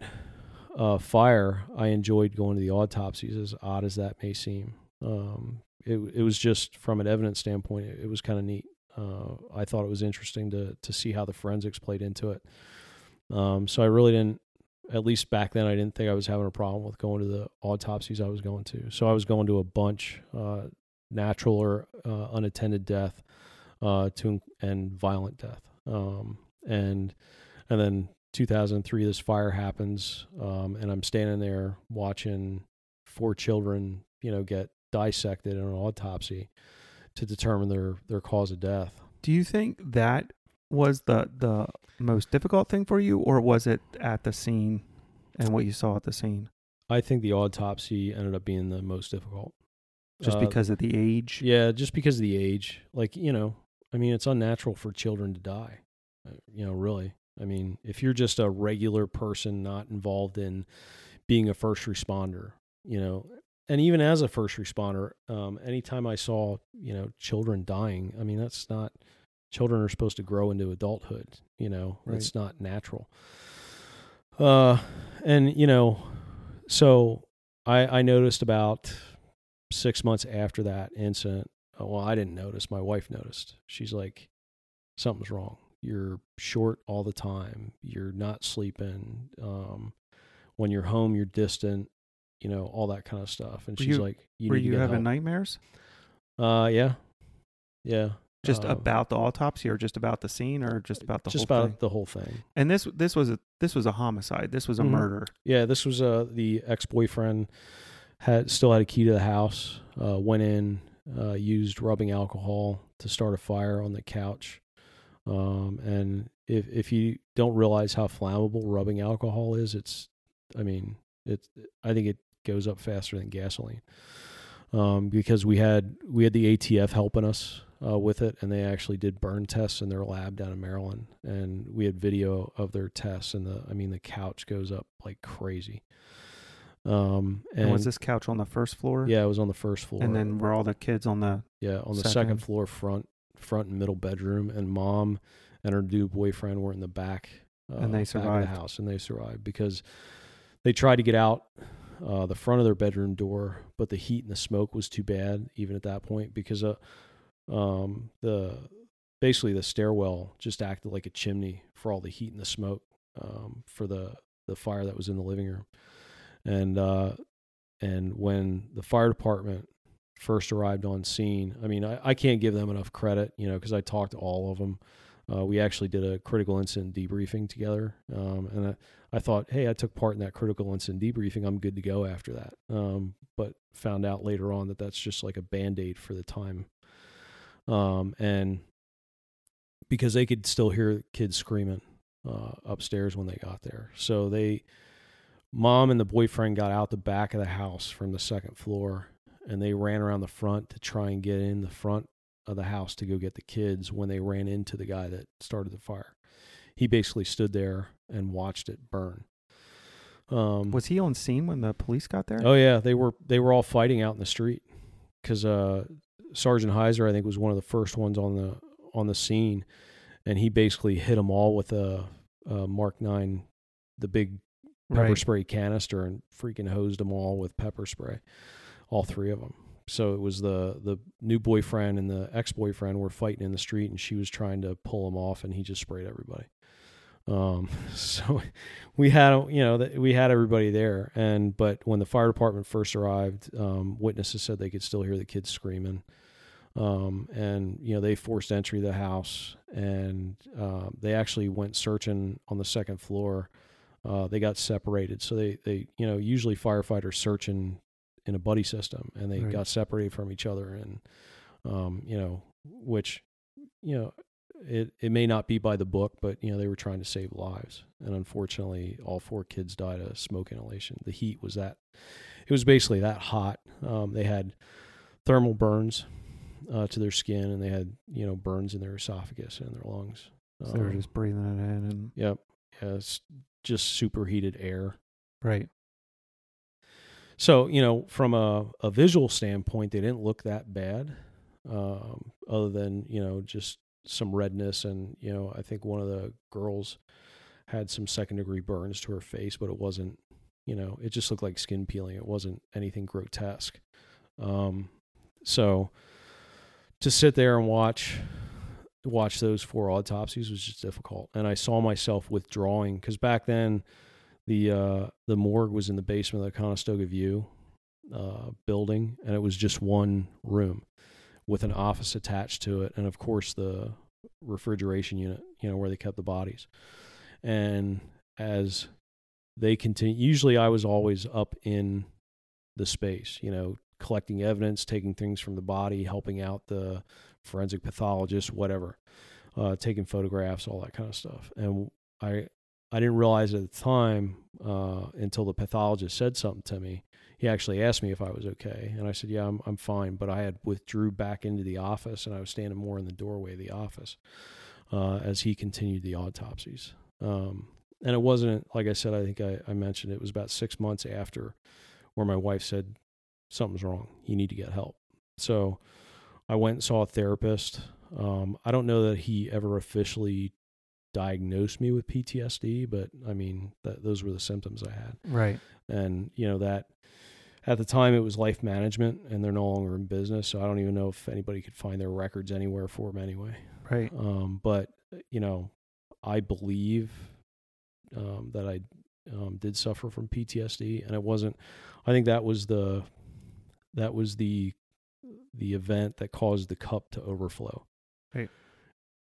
uh, fire, I enjoyed going to the autopsies. As odd as that may seem, um, it it was just from an evidence standpoint, it, it was kind of neat. Uh, I thought it was interesting to to see how the forensics played into it. Um, so I really didn't at least back then, I didn't think I was having a problem with going to the autopsies I was going to. So I was going to a bunch, uh, natural or uh, unattended death, uh, to and violent death. Um, and and then 2003, this fire happens, um, and I'm standing there watching four children, you know, get dissected in an autopsy to determine their their cause of death. Do you think that was the the most difficult thing for you, or was it at the scene and what you saw at the scene? I think the autopsy ended up being the most difficult. Just Uh, because of the age? Yeah, just because of the age. Like, you know, I mean, it's unnatural for children to die. Uh, You know, really. I mean, if you're just a regular person not involved in being a first responder, you know, and even as a first responder, um, anytime I saw, you know, children dying, I mean, that's not, children are supposed to grow into adulthood, you know, Right. it's not natural. Uh, and, you know, so I, I noticed about six months after that incident, uh, well, I didn't notice. My wife noticed. She's like, something's wrong. You're short all the time. You're not sleeping. Um, when you're home, you're distant. You know all that kind of stuff. And Were she's you- like, "You Were need to you having help." nightmares? Uh, yeah, yeah. Just Uh, about the autopsy, or just about the scene, or just about the just whole about thing? the whole thing. And this this was a this was a homicide. This was a Mhm. murder. Yeah, this was uh the ex boyfriend had still had a key to the house. Uh, went in, uh, used rubbing alcohol to start a fire on the couch. Um, and if if you don't realize how flammable rubbing alcohol is, it's, I mean, it's I think it goes up faster than gasoline. Um, because we had we had the ATF helping us uh, with it, and they actually did burn tests in their lab down in Maryland, and we had video of their tests, and the I mean the couch goes up like crazy. Um, and, And, was this couch on the first floor? yeah, it was on the first floor, And then were all the kids on the yeah, on the Second. second floor, front, front and middle bedroom, and mom and her new boyfriend were in the back. Uh, And they survived. the house, and they survived because they tried to get out uh, the front of their bedroom door, but the heat and the smoke was too bad, even at that point, because uh, um, the basically the stairwell just acted like a chimney for all the heat and the smoke um, for the the fire that was in the living room, and uh, and when the fire department first arrived on scene, I mean, I, I can't give them enough credit, you know, because I talked to all of them. Uh, we actually did a critical incident debriefing together, um, and I, I thought, hey, I took part in that critical incident debriefing. I'm good to go after that. Um, but found out later on that that's just like a band aid for the time, um, and because they could still hear kids screaming uh, upstairs when they got there, so they mom and the boyfriend got out the back of the house from the second floor and they ran around the front to try and get in the front of the house to go get the kids when they ran into the guy that started the fire. He basically stood there and watched it burn. Um, Was he on scene when the police got there? Oh yeah, they were they were all fighting out in the street because uh, Sergeant Heiser I think was one of the first ones on the on the scene, and he basically hit them all with a, a Mark Nine, the big pepper right. spray canister, and freaking hosed them all with pepper spray, all three of them. So it was the the new boyfriend and the ex boyfriend were fighting in the street, and she was trying to pull him off, and he just sprayed everybody. Um, so we had, you know, that we had everybody there. And, but when the fire department first arrived, um, witnesses said they could still hear the kids screaming. Um, and, you know, they forced entry to the house and, um, they actually went searching on the second floor. Uh, they got separated. So they, they, you know, usually firefighters search in, in a buddy system and they Right. got separated from each other. And, um, you know, which, you know, it, it may not be by the book, but you know they were trying to save lives, and unfortunately, all four kids died of smoke inhalation. The heat was that it was basically that hot. Um, they had thermal burns uh, to their skin, and they had you know burns in their esophagus and their lungs. So they were Um, just breathing it in and yep, yeah, it's just superheated air. right. So you know, from a, a visual standpoint, they didn't look that bad, um, other than you know just some redness and you know I think one of the girls had some second degree burns to her face, but it wasn't you know it just looked like skin peeling. It wasn't anything grotesque. Um, so to sit there and watch watch those four autopsies was just difficult, and I saw myself withdrawing because back then the uh, the morgue was in the basement of the Conestoga View uh, building, and it was just one room with an office attached to it, and of course the refrigeration unit, you know, where they kept the bodies. And as they continue, usually I was always up in the space, you know, collecting evidence, taking things from the body, helping out the forensic pathologist, whatever. uh, taking photographs, all that kind of stuff. And I I didn't realize at the time uh, until the pathologist said something to me. He actually asked me if I was okay, and I said, "Yeah, I'm I'm fine." But I had withdrew back into the office, and I was standing more in the doorway of the office uh, as he continued the autopsies. Um, and it wasn't like I said. I think I, I mentioned it was about six months after where my wife said something's wrong. You need to get help. So I went and saw a therapist. Um, I don't know that he ever officially diagnosed me with PTSD, but I mean, that, those were the symptoms I had. Right. And, you know, that at the time it was life management and they're no longer in business. So I don't even know if anybody could find their records anywhere for them anyway. Right. Um, but, you know, I believe um, that I um, did suffer from PTSD and it wasn't, I think that was the, that was the, the event that caused the cup to overflow. Right.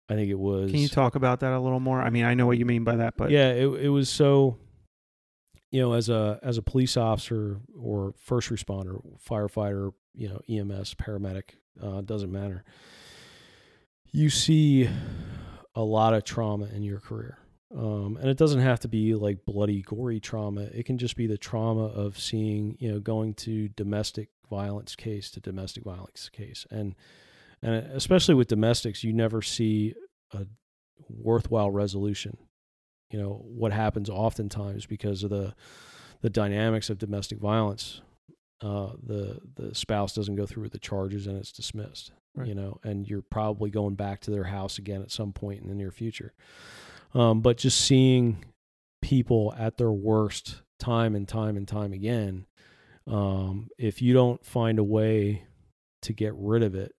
I think it was. Can you talk about that a little more? I mean, I know what you mean by that, but yeah, it it was so. You know, as a as a police officer or first responder, firefighter, you know, EMS, paramedic, uh, doesn't matter. You see a lot of trauma in your career, um, and it doesn't have to be like bloody, gory trauma. It can just be the trauma of seeing, you know, going to domestic violence case to domestic violence case, and and especially with domestics, you never see a worthwhile resolution. You know what happens oftentimes because of the the dynamics of domestic violence. Uh, the the spouse doesn't go through with the charges and it's dismissed. Right. You know, and you're probably going back to their house again at some point in the near future. Um, but just seeing people at their worst time and time and time again, um, if you don't find a way to get rid of it,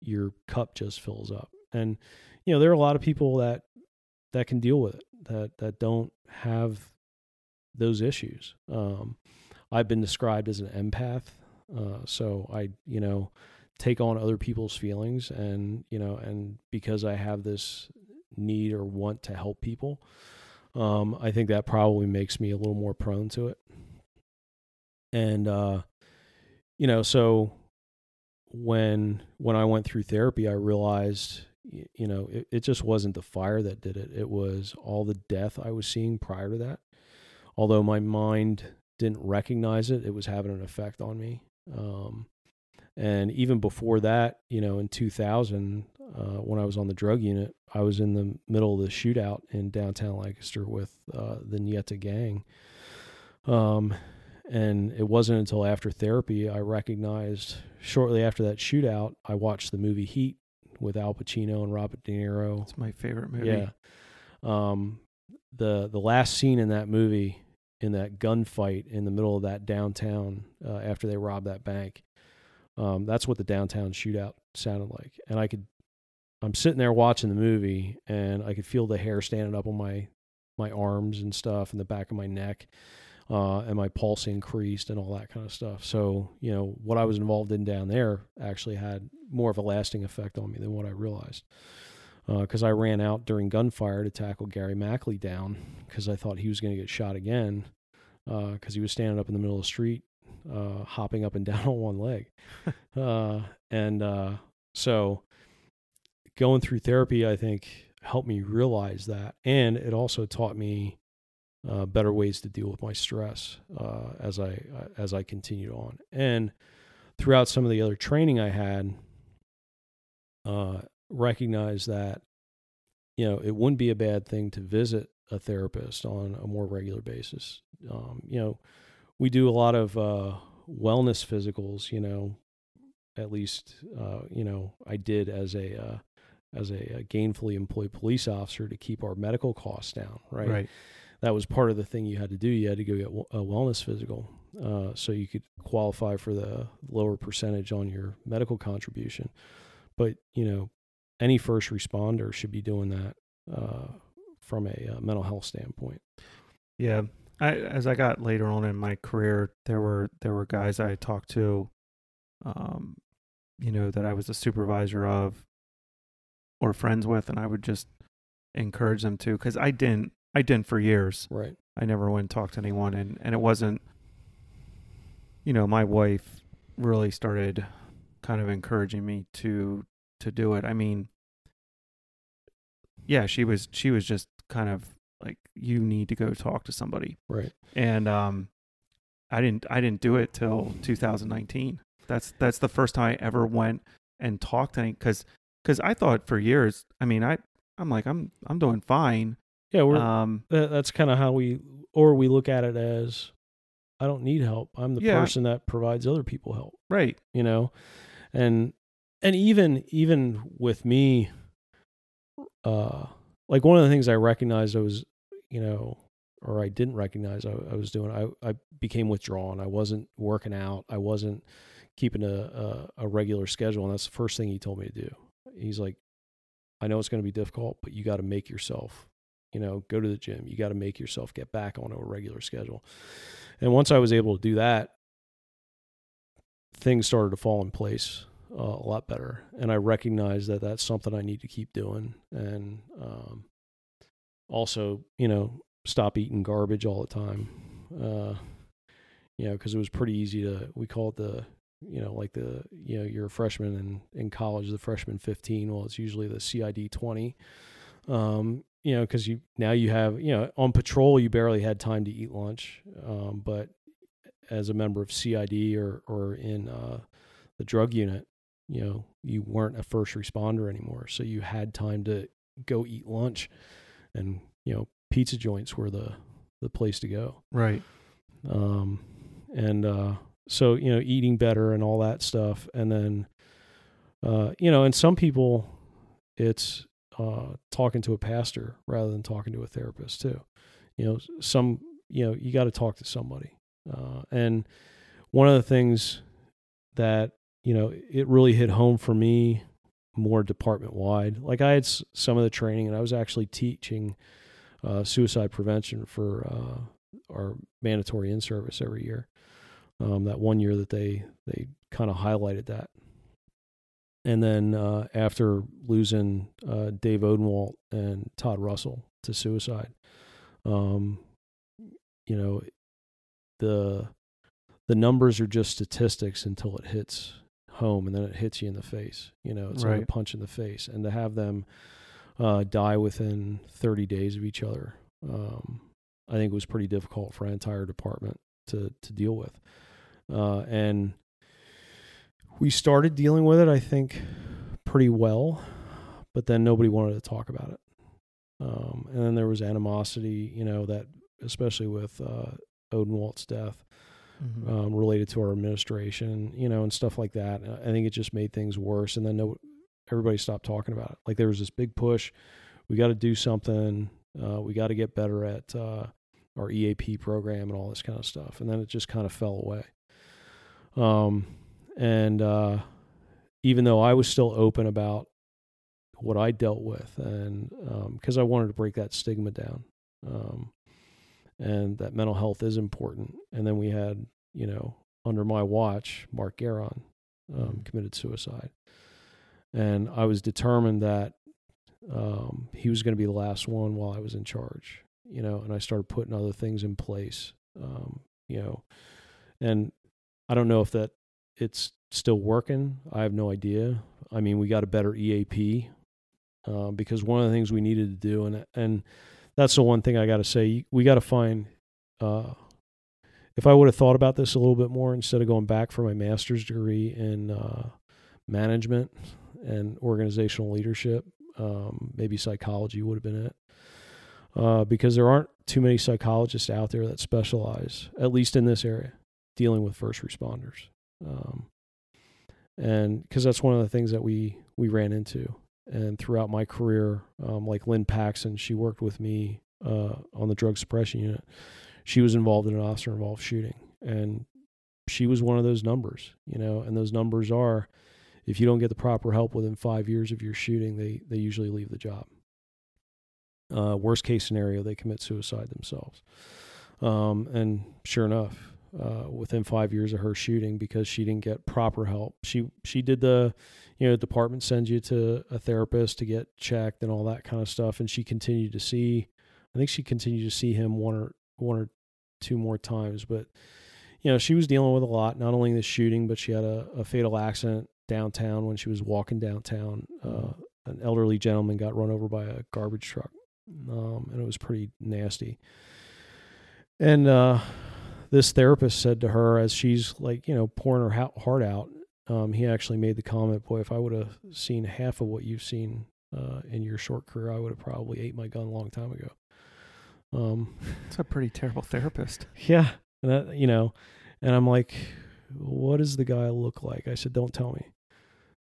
your cup just fills up. And you know, there are a lot of people that that can deal with it that that don't have those issues. Um, I've been described as an empath, uh, so I you know take on other people's feelings, and you know, and because I have this need or want to help people, um, I think that probably makes me a little more prone to it. And uh, you know, so when when I went through therapy, I realized you know it, it just wasn't the fire that did it. It was all the death I was seeing prior to that. Although my mind didn't recognize it, it was having an effect on me. Um, and even before that, you know, in 2000, uh, when I was on the drug unit, I was in the middle of the shootout in downtown Lancaster with uh, the Ñeta gang. Um, and it wasn't until after therapy I recognized shortly after that shootout, I watched the movie Heat with Al Pacino and Robert De Niro. it's my favorite movie. Yeah. Um, the the last scene in that movie, in that gunfight in the middle of that downtown uh, after they robbed that bank, um, that's what the downtown shootout sounded like. And I could, I'm sitting there watching the movie, and I could feel the hair standing up on my my arms and stuff, and the back of my neck. Uh, and my pulse increased and all that kind of stuff. So, you know, what I was involved in down there actually had more of a lasting effect on me than what I realized. Because uh, I ran out during gunfire to tackle Gary Mackley down because I thought he was going to get shot again because uh, he was standing up in the middle of the street, uh, hopping up and down on one leg. Uh, and uh, so going through therapy, I think, helped me realize that. And it also taught me uh, better ways to deal with my stress uh, as I uh, as I continued on. And throughout some of the other training I had, uh, recognized that you know it wouldn't be a bad thing to visit a therapist on a more regular basis. Um, you know, we do a lot of uh, wellness physicals. You know, at least uh, you know I did as a as a, a gainfully employed police officer to keep our medical costs down. Right. Right. That was part of the thing you had to do. You had to go get a wellness physical, uh, so you could qualify for the lower percentage on your medical contribution. But you know, any first responder should be doing that uh, from a uh, mental health standpoint. Yeah. I, as I got later on in my career, there were there were guys I talked to, um, you know, that I was a supervisor of, or friends with, and I would just encourage them to, because I didn't I didn't for years. Right. I never went and talked to anyone, and and it wasn't. You know, my wife really started kind of encouraging me to to do it. I mean, yeah, she was she was just kind of like you need to go talk to somebody. Right. And um I didn't I didn't do it till 2019. That's that's the first time I ever went and talked to any cuz cuz I thought for years, I mean, I I'm like I'm I'm doing fine. Yeah, we're Um that, that's kind of how we or we look at it as I don't need help. I'm the Yeah. person that provides other people help. right. you know and and even even with me uh like one of the things i recognized i was you know or i didn't recognize i, I was doing I, I became withdrawn i wasn't working out i wasn't keeping a, a a regular schedule and that's the first thing he told me to do he's like i know it's going to be difficult but you got to make yourself you know go to the gym you got to make yourself get back on a regular schedule and once i was able to do that things started to fall in place uh, a lot better. And I recognize that that's something I need to keep doing. And um, also, you know, stop eating garbage all the time. Uh, you know, because it was pretty easy to, we call it the, you know, like the, you know, you're a freshman in, in college, the freshman 15. Well, it's usually the CID 20. Um, you know, because you now you have, you know, on patrol, you barely had time to eat lunch. Um, but as a member of CID or, or in uh, the drug unit, you know, you weren't a first responder anymore. So you had time to go eat lunch and, you know, pizza joints were the, the place to go. Right. Um, and, uh, so, you know, eating better and all that stuff. And then, uh, you know, and some people it's, uh, talking to a pastor rather than talking to a therapist too. You know, some, you know, you got to talk to somebody. Uh, and one of the things that you know it really hit home for me more department wide. Like I had s- some of the training, and I was actually teaching uh, suicide prevention for uh, our mandatory in service every year. Um, that one year that they they kind of highlighted that, and then uh, after losing uh, Dave Odenwalt and Todd Russell to suicide, um, you know the the numbers are just statistics until it hits home and then it hits you in the face you know it's like a punch in the face. And to have them uh, die within 30 days of each other um, i think was pretty difficult for our entire department to to deal with. Uh, and we started dealing with it i think pretty well but then nobody wanted to talk about it um, and then there was animosity you know that especially with uh, Odenwalt's death Mhm. um, related to our administration, you know, and stuff like that. I think it just made things worse. And then no, everybody stopped talking about it. Like there was this big push. We got to do something. Uh, we got to get better at uh, our EAP program and all this kind of stuff. And then it just kind of fell away. Um, and uh, even though I was still open about what I dealt with, and because I wanted to break that stigma down, um, and that mental health is important. And then we had, you know, under my watch, Mark Garon um, committed suicide, and I was determined that um, he was going to be the last one while I was in charge. You know, and I started putting other things in place. Um, you know, and I don't know if that it's still working. I have no idea. I mean, we got a better EAP uh, because one of the things we needed to do, and and that's the one thing I got to say. We got to find. Uh, if I would have thought about this a little bit more instead of going back for my master's degree in uh, management and organizational leadership, um, maybe psychology would have been it. Uh, because there aren't too many psychologists out there that specialize, at least in this area, dealing with first responders. Um, and because that's one of the things that we we ran into. And throughout my career um, like lynn paxson she worked with me uh, on the drug suppression unit. She was involved in an officer involved shooting. And she was one of those numbers you know? And those numbers are if you don't get the proper help within five years of your shooting they they usually leave the job. Uh, worst case scenario they commit suicide themselves. Um, and sure enough uh, within five years of her shooting because she didn't get proper help. She she did the, you know, department sends you to a therapist to get checked and all that kind of stuff, and she continued to see. I think she continued to see him one or one or two more times, but you know she was dealing with a lot. Not only the shooting, but she had a, a fatal accident downtown when she was walking downtown uh, an elderly gentleman got run over by a garbage truck, um, and it was pretty nasty. And uh, this therapist said to her, as she's like, you know, pouring her heart out, um, he actually made the comment, "Boy, if I would have seen half of what you've seen uh, in your short career, I would have probably ate my gun a long time ago." Um, it's a pretty terrible therapist. Yeah, and that, you know, and I'm like, "What does the guy look like?" I said, "Don't tell me."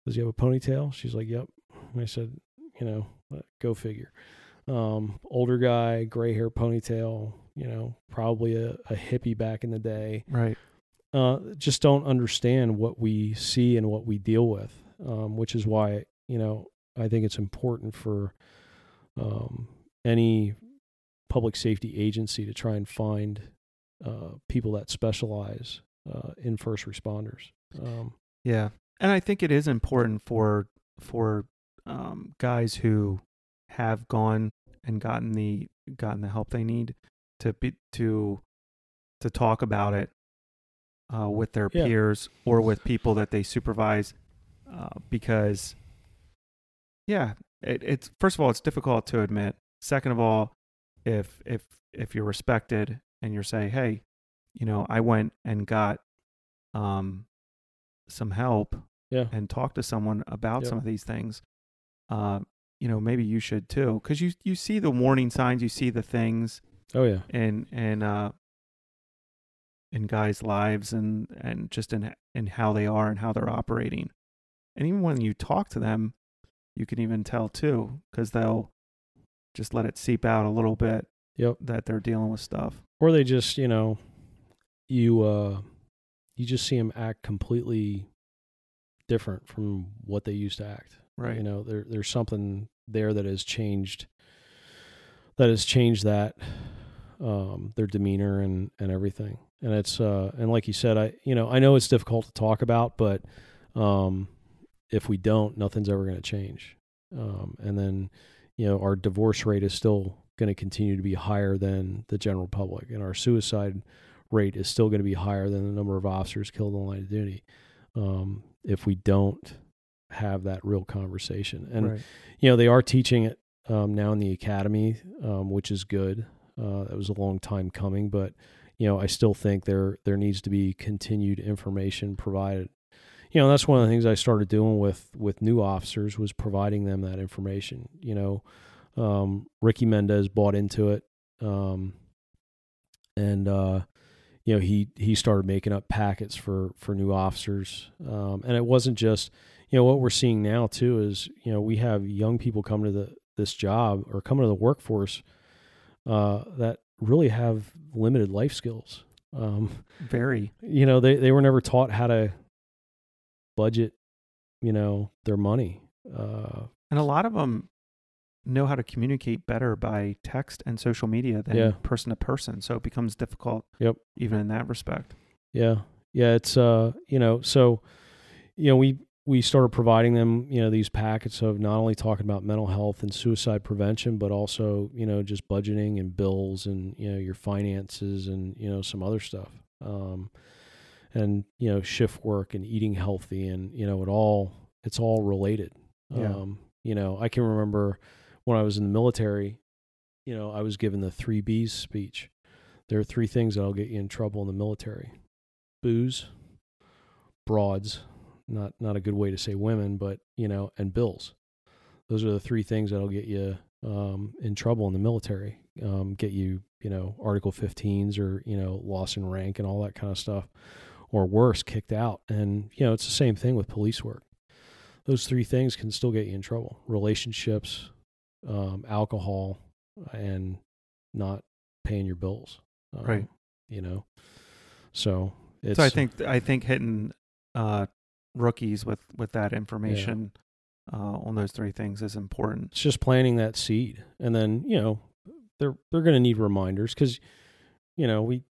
Does he have a ponytail? She's like, "Yep." I said, "You know, uh, go figure." Um, older guy, gray hair, ponytail. You know, probably a, a hippie back in the day. Right uh, just don't understand what we see and what we deal with, um, which is why you know I think it's important for um, any public safety agency to try and find uh, people that specialize uh, in first responders. Um, yeah, and I think it is important for for um, guys who have gone and gotten the gotten the help they need to be to to talk about it uh, with their yeah. peers or with people that they supervise uh, because yeah it, it's first of all it's difficult to admit second of all if if if you're respected and you're saying hey you know i went and got um some help yeah. and talk to someone about some of these things uh you know maybe you should too because you you see the warning signs you see the things oh yeah and and uh in guys' lives and and just in in how they are and how they're operating. And even when you talk to them, you can even tell too because they'll just let it seep out a little bit. Yep. That they're dealing with stuff. Or they just, you know, you uh you just see them act completely different from what they used to act. Right. You know, there there's something there that has changed that has changed that um their demeanor and and everything. And it's uh and like you said i you know i know it's difficult to talk about but um if we don't nothing's ever going to change. Um and then you know our divorce rate is still going to continue to be higher than the general public and our suicide rate is still going to be higher than the number of officers killed in the line of duty um if we don't have that real conversation. And right. you know they are teaching it um, now in the academy um, which is good uh, that was a long time coming but you know, I still think there there needs to be continued information provided. You know, that's one of the things I started doing with with new officers was providing them that information. You know, um, Ricky Mendez bought into it, um, and uh, you know he he started making up packets for for new officers, um, and it wasn't just you know what we're seeing now too is you know we have young people coming to the this job or coming to the workforce uh, that really have limited life skills. Um, Very. You know, they, they were never taught how to budget, you know, their money. Uh, and a lot of them know how to communicate better by text and social media than yeah. person to person. So it becomes difficult. Yep. Even in that respect. Yeah. Yeah. It's, uh, you know, so, you know, we, we started providing them, you know, these packets of not only talking about mental health and suicide prevention, but also, you know, just budgeting and bills and you know your finances and you know some other stuff, um, and you know shift work and eating healthy and you know it all it's all related. Yeah. Um, you know, I can remember when I was in the military, you know, I was given the three B's speech. There are three things that'll get you in trouble in the military: booze, broads, not not a good way to say women, but you know, and bills. Those are the three things that'll get you um, in trouble in the military. Um, get you, you know, Article 15s or you know, loss in rank and all that kind of stuff, or worse, kicked out. And you know, it's the same thing with police work. Those three things can still get you in trouble: relationships, um, alcohol, and not paying your bills. Um, right. You know, so it's. So I think I think hitting uh, rookies with with that information yeah. uh, on those three things is important. It's just planting that seed, and then you know they're they're going to need reminders because you know we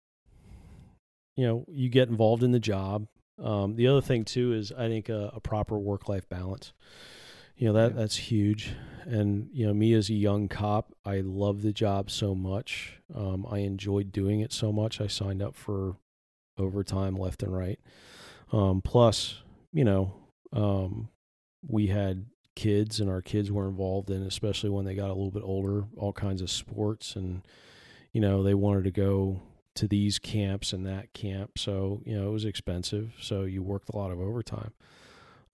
you know you get involved in the job. Um, the other thing too is I think a, a proper work life balance. You know that yeah. that's huge, and you know me as a young cop, I love the job so much. Um, I enjoyed doing it so much. I signed up for overtime left and right. Um, plus, you know, um, we had kids and our kids were involved in, especially when they got a little bit older, all kinds of sports and you know they wanted to go to these camps and that camp, so you know it was expensive, so you worked a lot of overtime,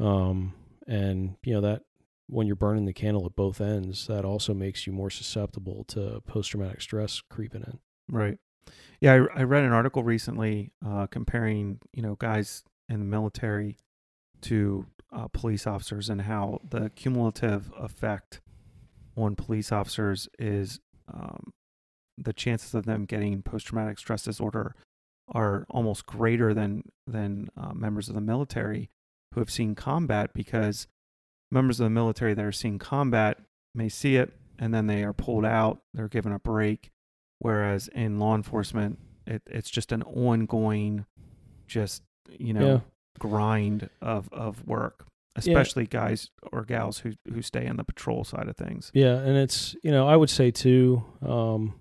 um, and you know that when you're burning the candle at both ends, that also makes you more susceptible to post traumatic stress creeping in. Right. Yeah, I, I read an article recently uh, comparing, you know, guys in the military to uh, police officers and how the cumulative effect on police officers is um, the chances of them getting post traumatic stress disorder are almost greater than than uh, members of the military who have seen combat because members of the military that are seeing combat may see it and then they are pulled out they're given a break whereas in law enforcement it, it's just an ongoing just you know. Grind of of work especially guys or gals who who stay on the patrol side of things Yeah, and it's you know I would say too, um,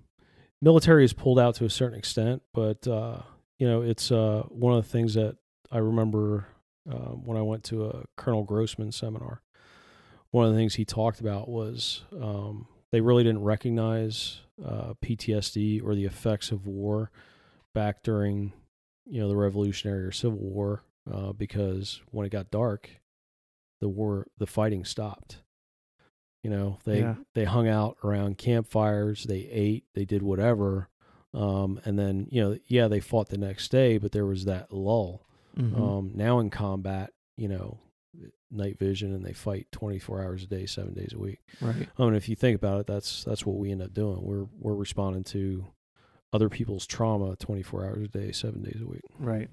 military is pulled out to a certain extent, but uh, you know it's uh, one of the things that I remember uh, when I went to a Colonel Grossman seminar. One of the things he talked about was um, they really didn't recognize uh, PTSD or the effects of war back during you know the Revolutionary or Civil War uh, because when it got dark, the war the fighting stopped. You know, they Yeah. they hung out around campfires, they ate, they did whatever. Um, and then, you know, yeah, they fought the next day, but there was that lull. Mhm. Um, now in combat, you know, night vision and they fight 24 hours a day, 7 days a week. right I mean, if you think about it, that's that's what we end up doing. We're we're responding to other people's trauma 24 hours a day, 7 days a week. Right.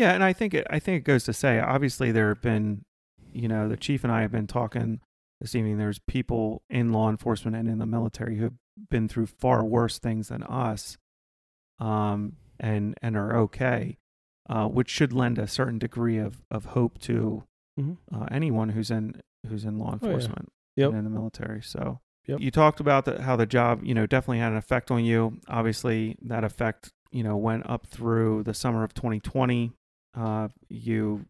Yeah, and I think it I think it goes to say obviously there have been you know, the chief and I have been talking this evening there's people in law enforcement and in the military who have been through far worse things than us um and and are okay. Uh, which should lend a certain degree of, of hope to Mhm. uh, anyone who's in who's in law Oh, yeah. enforcement Yep. and in the military. So Yep. you talked about the, how the job, you know, definitely had an effect on you. Obviously, that effect, you know, went up through the summer of 2020. Uh, you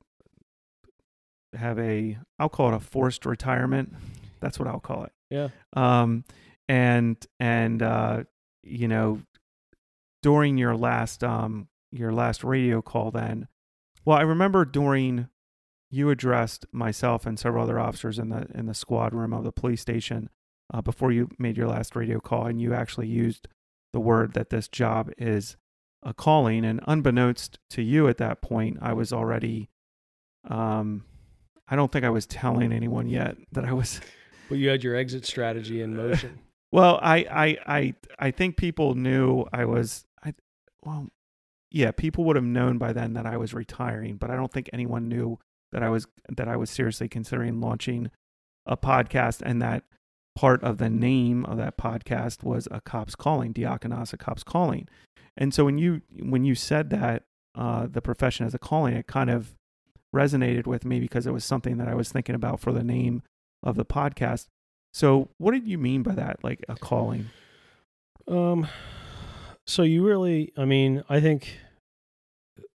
have a, I'll call it a forced retirement. That's what I'll call it. Yeah. Um, and and uh, you know, during your last um your last radio call, then, well, I remember during you addressed myself and several other officers in the in the squad room of the police station uh, before you made your last radio call, and you actually used the word that this job is a calling. And unbeknownst to you at that point, I was already, um, I don't think I was telling anyone yet that I was. Well, you had your exit strategy in motion. Well, I I I I think people knew I was. I well, yeah, people would have known by then that I was retiring, but I don't think anyone knew that I was that I was seriously considering launching a podcast, and that part of the name of that podcast was a cop's calling, Diakonos, a cop's calling. And so when you when you said that uh, the profession as a calling, it kind of resonated with me because it was something that I was thinking about for the name of the podcast. So what did you mean by that, like a calling? Um, so you really, I mean, I think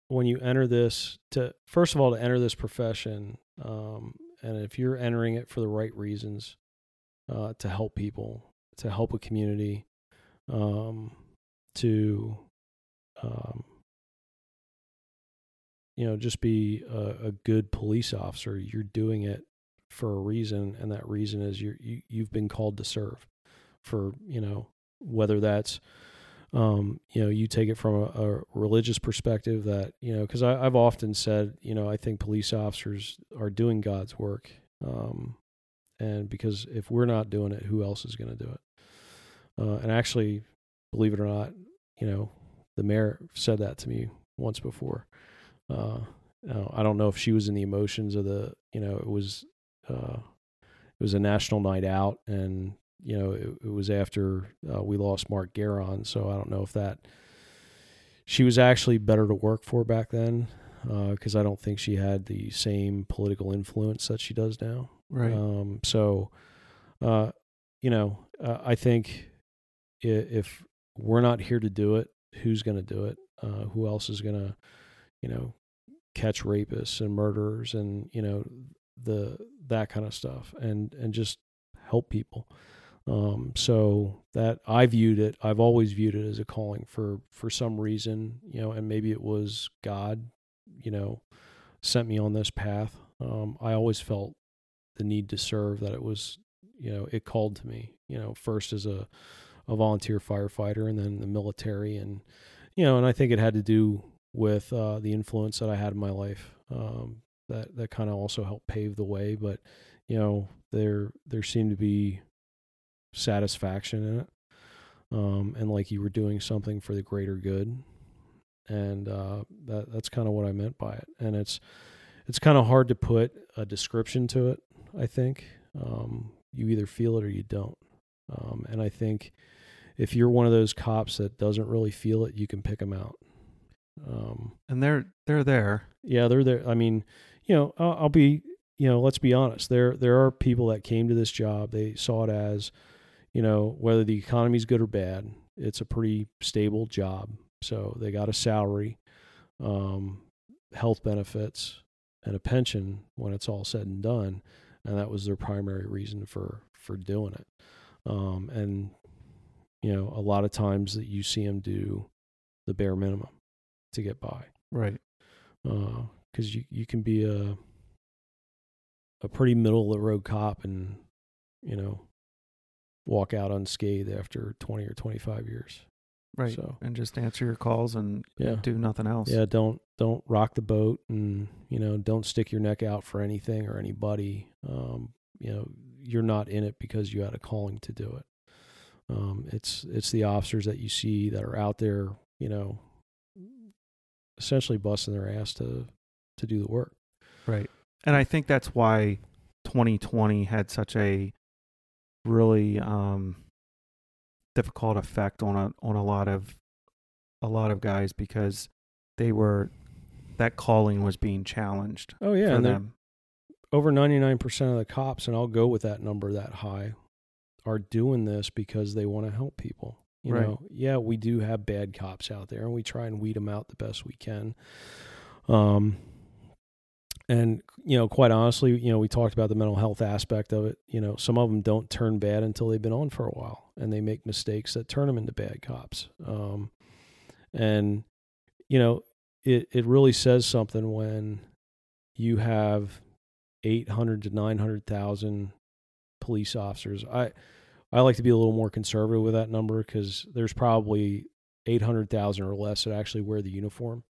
when you enter this, to first of all, to enter this profession, um, and if you're entering it for the right reasons, uh, to help people, to help a community, um, to, um, you know, just be a, a good police officer, you're doing it for a reason, and that reason is you're, you you've been called to serve for you know whether that's um, you know you take it from a, a religious perspective that you know because I've often said you know I think police officers are doing God's work um, and because if we're not doing it who else is going to do it? Uh, and actually believe it or not you know the mayor said that to me once before uh, I don't know if she was in the emotions of the you know it was uh, it was a national night out and you know, it, it was after uh, we lost Mark Garon, so I don't know if that she was actually better to work for back then because I don't think she had the same political influence that she does now. Right. Um, so, uh, you know, uh, I think if, if we're not here to do it, who's going to do it? Uh, who else is going to, you know, catch rapists and murderers and you know the that kind of stuff and and just help people. Um, so that I viewed it, I've always viewed it as a calling for for some reason, you know, and maybe it was God, you know, sent me on this path. Um, I always felt the need to serve that it was, you know, it called to me, you know, first as a a volunteer firefighter and then the military and you know, and I think it had to do with uh, the influence that I had in my life. Um, that that kind of also helped pave the way, but you know, there there seemed to be satisfaction in it. Um, and like you were doing something for the greater good. And uh, that that's kind of what I meant by it. And it's it's kind of hard to put a description to it, I think. Um, you either feel it or you don't. Um, and I think if you're one of those cops that doesn't really feel it, you can pick them out. Um, and they're they're there. Yeah, they're there. I mean, you know, I'll, I'll be, you know, let's be honest. There there are people that came to this job. They saw it as, you know, whether the economy's good or bad, it's a pretty stable job. So they got a salary, um, health benefits, and a pension when it's all said and done, and that was their primary reason for for doing it. Um, and you know, a lot of times that you see them do the bare minimum to get by, right? Because uh, you you can be a a pretty middle of the road cop and you know walk out unscathed after 20 or 25 years. Right so and just answer your calls and yeah. do nothing else. Yeah don't don't rock the boat and you know don't stick your neck out for anything or anybody. Um, you know you're not in it because you had a calling to do it um, it's it's the officers that you see that are out there you know essentially busting their ass to to do the work right and i think that's why 2020 had such a really um difficult effect on a on a lot of a lot of guys because they were that calling was being challenged. Oh yeah, and them. over ninety nine percent of the cops, and I'll go with that number that high, are doing this because they want to help people. You right. know, yeah, we do have bad cops out there, and we try and weed them out the best we can. Um, and you know quite honestly you know we talked about the mental health aspect of it you know some of them don't turn bad until they've been on for a while and they make mistakes that turn them into bad cops um, and you know it it really says something when you have 800 to 900,000 police officers i i like to be a little more conservative with that number cuz there's probably 800,000 or less that actually wear the uniform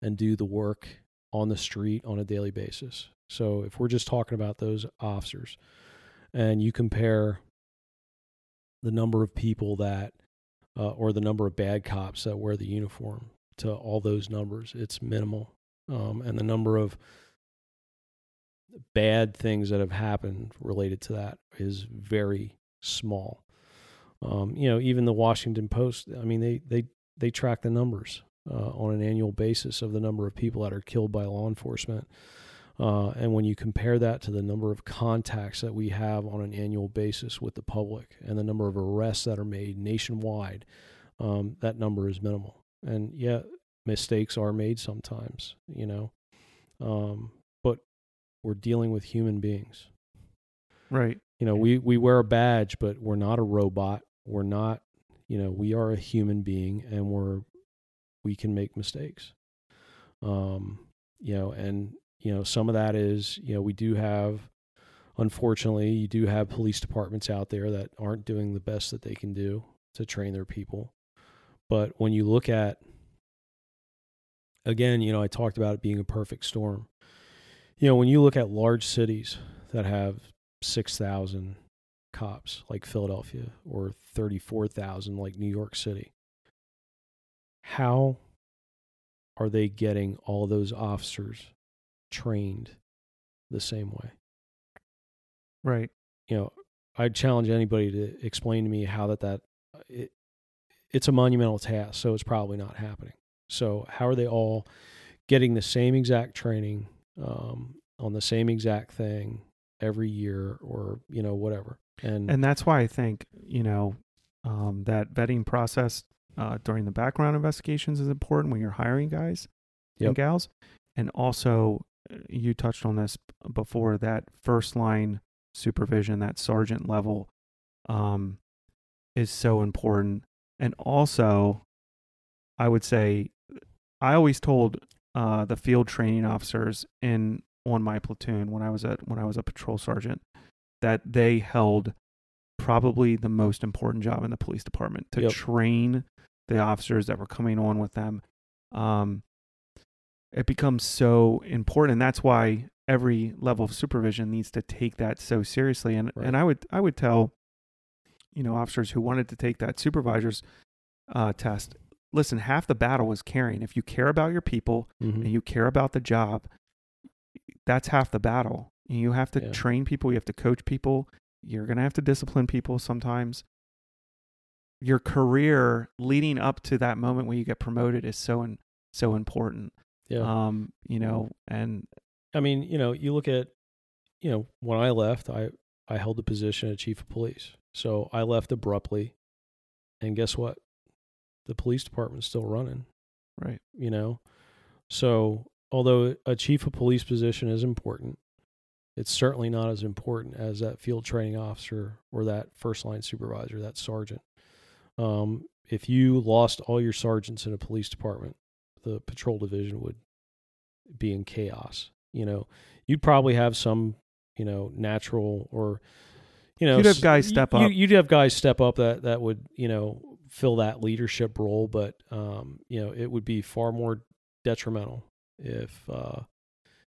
and do the work on the street on a daily basis. So if we're just talking about those officers and you compare the number of people that, uh, or the number of bad cops that wear the uniform to all those numbers, it's minimal. Um, and the number of bad things that have happened related to that is very small. Um, you know, even the Washington Post, I mean, they, they, they track the numbers uh, on an annual basis of the number of people that are killed by law enforcement. Uh, and when you compare that to the number of contacts that we have on an annual basis with the public and the number of arrests that are made nationwide, um, that number is minimal. And yeah, mistakes are made sometimes, you know, um, but we're dealing with human beings. Right. You know, we, we wear a badge, but we're not a robot. We're not, you know, we are a human being and we're we can make mistakes. Um, you know, and you know, some of that is, you know, we do have unfortunately, you do have police departments out there that aren't doing the best that they can do to train their people. But when you look at again, you know, I talked about it being a perfect storm. You know, when you look at large cities that have 6,000 cops like Philadelphia or 34,000 like New York City, how are they getting all those officers trained the same way? Right. You know, I'd challenge anybody to explain to me how that that uh, it, it's a monumental task, so it's probably not happening. So how are they all getting the same exact training um, on the same exact thing every year, or you know whatever? And and that's why I think you know um, that vetting process uh, during the background investigations is important when you're hiring guys yep. and gals, and also you touched on this before that first line supervision, that sergeant level, um, is so important. And also, I would say, I always told uh, the field training officers in on my platoon when I was at when I was a patrol sergeant that they held probably the most important job in the police department to Yep. train the officers that were coming on with them. Um, it becomes so important, and that's why every level of supervision needs to take that so seriously. And Right. and I would I would tell, you know, officers who wanted to take that supervisor's uh, test, listen, half the battle is caring. If you care about your people Mhm. and you care about the job, that's half the battle. You have to Yeah. train people, you have to coach people, you're going to have to discipline people sometimes. Your career leading up to that moment when you get promoted is so so important. Yeah. Um, you know, and I mean, you know, you look at, you know, when I left, I I held the position of chief of police. So I left abruptly, and guess what? The police department's still running. right. You know, so although a chief of police position is important, it's certainly not as important as that field training officer or that first line supervisor, that sergeant. Um, if you lost all your sergeants in a police department, the patrol division would be in chaos. You know, you'd probably have some, you know, natural or, you know, You'd have guys step you- up. You'd have guys step up that that would, you know, fill that leadership role, but um, you know, it would be far more detrimental if uh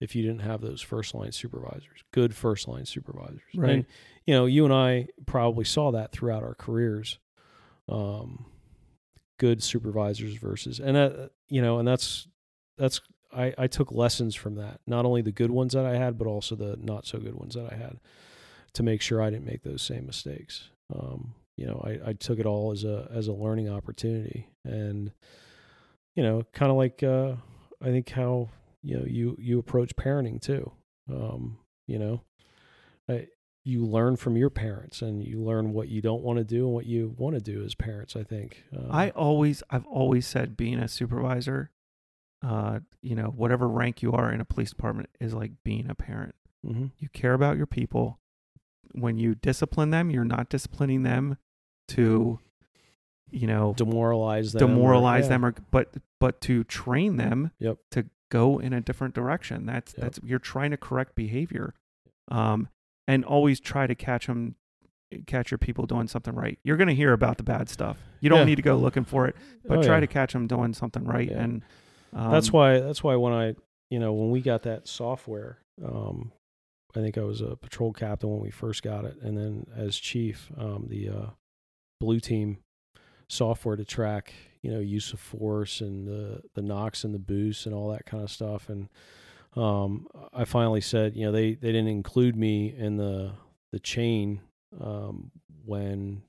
if you didn't have those first line supervisors, good first line supervisors. Right. And you know, you and I probably saw that throughout our careers. Um good supervisors versus and uh, you know, and that's that's I I took lessons from that. Not only the good ones that I had, but also the not so good ones that I had to make sure I didn't make those same mistakes. Um, you know, I, I took it all as a as a learning opportunity, and you know, kind of like uh, I think how you know you you approach parenting too. Um, you know, I, you learn from your parents, and you learn what you don't want to do and what you want to do as parents. I think. Um, I always, I've always said being a supervisor, uh, you know, whatever rank you are in a police department is like being a parent. mhm. You care about your people. When you discipline them, you're not disciplining them to, you know, demoralize them, or- demoralize yeah. them or but but to train them Yep. to go in a different direction. That's Yep. that's you're trying to correct behavior. Um and always try to catch them catch your people doing something right. You're going to hear about the bad stuff. You don't Yeah. need to go looking for it, but Oh, try yeah. to catch them doing something right and um, that's why that's why when I you know when we got that software, um, I think I was a patrol captain when we first got it, and then as chief, um, the uh, blue team software to track you know use of force and the the knocks and the boosts and all that kind of stuff, and um, I finally said you know they they didn't include me in the the chain um, when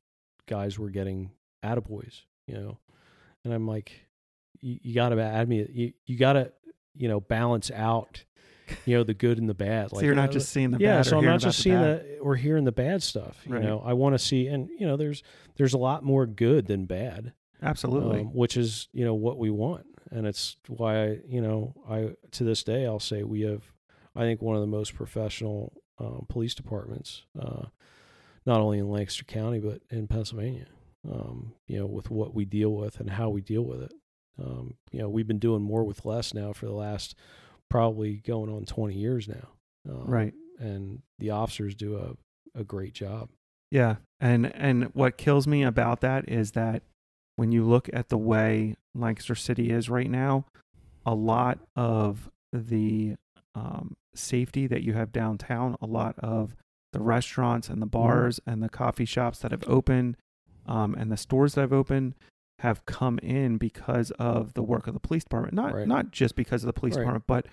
guys were getting attaboys, you know, and I'm like you, you got to add me. You you got to you know balance out, you know the good and the bad. so you're uh, not just seeing the bad yeah. So I'm not just seeing the the or hearing the bad stuff. You Right. know, I want to see, and you know, there's there's a lot more good than bad, Absolutely. um, which is you know what we want, and it's why I you know I to this day I'll say we have I think one of the most professional um, police departments, uh, not only in Lancaster County but in Pennsylvania. Um, you know, with what we deal with and how we deal with it. Um, you know, we've been doing more with less now for the last probably going on 20 years now. Um, Right. And the officers do a, a great job. Yeah, and and what kills me about that is that when you look at the way Lancaster City is right now, a lot of the um, safety that you have downtown, a lot of the restaurants and the bars and the coffee shops that have opened, um, and the stores that have opened have come in because of the work of the police department. Not Right. not just because of the police Right. department, but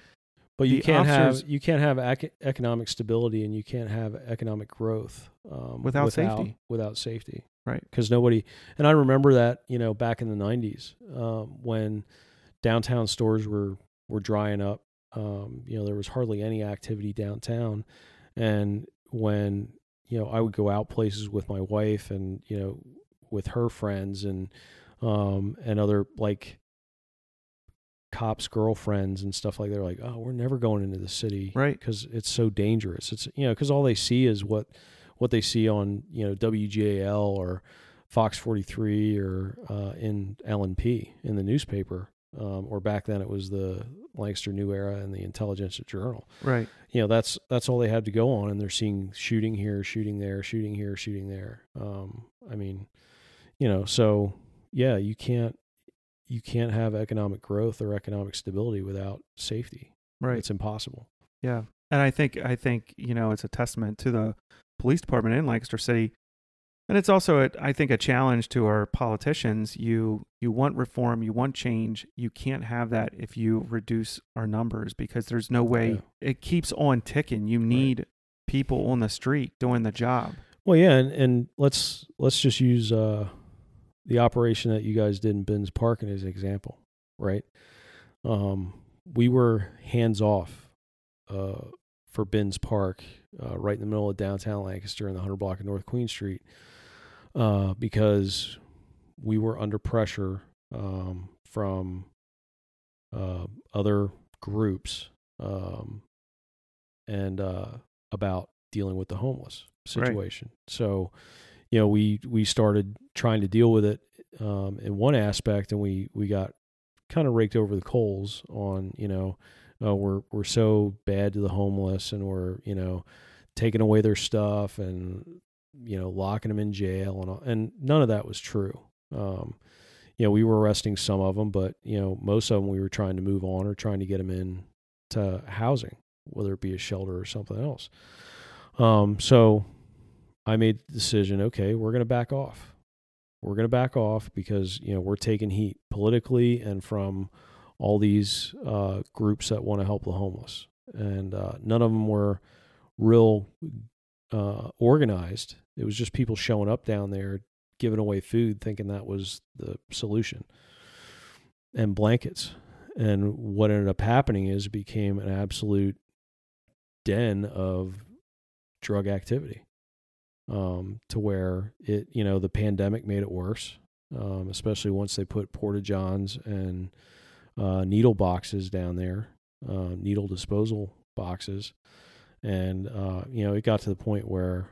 But you can't have you can't have ec- economic stability and you can't have economic growth um, Without safety. Without safety, Right. Because nobody. And I remember that you know back in the '90s um, when downtown stores were were drying up. Um, you know there was hardly any activity downtown, and when you know I would go out places with my wife and you know with her friends and um, and other like cops' girlfriends and stuff like they're like, oh, we're never going into the city, Right. Because it's so dangerous. It's you know because all they see is what what they see on you know WGAL or Fox 43 or uh, in LNP in the newspaper, um, or back then it was the Lancaster New Era and the Intelligencer Journal. Right. You know that's that's all they had to go on, and they're seeing shooting here, shooting there, shooting here, shooting there. Um, I mean, you know, so yeah, you can't you can't have economic growth or economic stability without safety. Right. It's impossible. Yeah. And I think I think, you know, it's a testament to the police department in Lancaster City. And it's also a, I think a challenge to our politicians. You you want reform, you want change. You can't have that if you reduce our numbers because there's no way Yeah. it keeps on ticking. You need people on the street doing the job. Well, yeah, and, and let's let's just use uh, the operation that you guys did in Binns Park as an example, right? Um, we were hands off uh, for Binns Park, uh, right in the middle of downtown Lancaster in the hundred block of North Queen Street, uh, because we were under pressure um, from uh, other groups um, and uh, about dealing with the homeless Right. situation. So, you know, we we started trying to deal with it um, in one aspect, and we we got kind of raked over the coals on you know uh, we're we're so bad to the homeless, and we're you know taking away their stuff and you know locking them in jail and all, and none of that was true. Um, you know, we were arresting some of them, but you know, most of them we were trying to move on or trying to get them in to housing, whether it be a shelter or something else. Um, so I made the decision, okay, we're going to back off. We're going to back off because, you know, we're taking heat politically and from all these uh, groups that want to help the homeless. And uh, none of them were real uh, organized. It was just people showing up down there, giving away food, thinking that was the solution, and blankets. And what ended up happening is it became an absolute den of drug activity um, to where it, you know, the pandemic made it worse, um, especially once they put porta johns and uh, needle boxes down there, uh, needle disposal boxes, and uh, you know, it got to the point where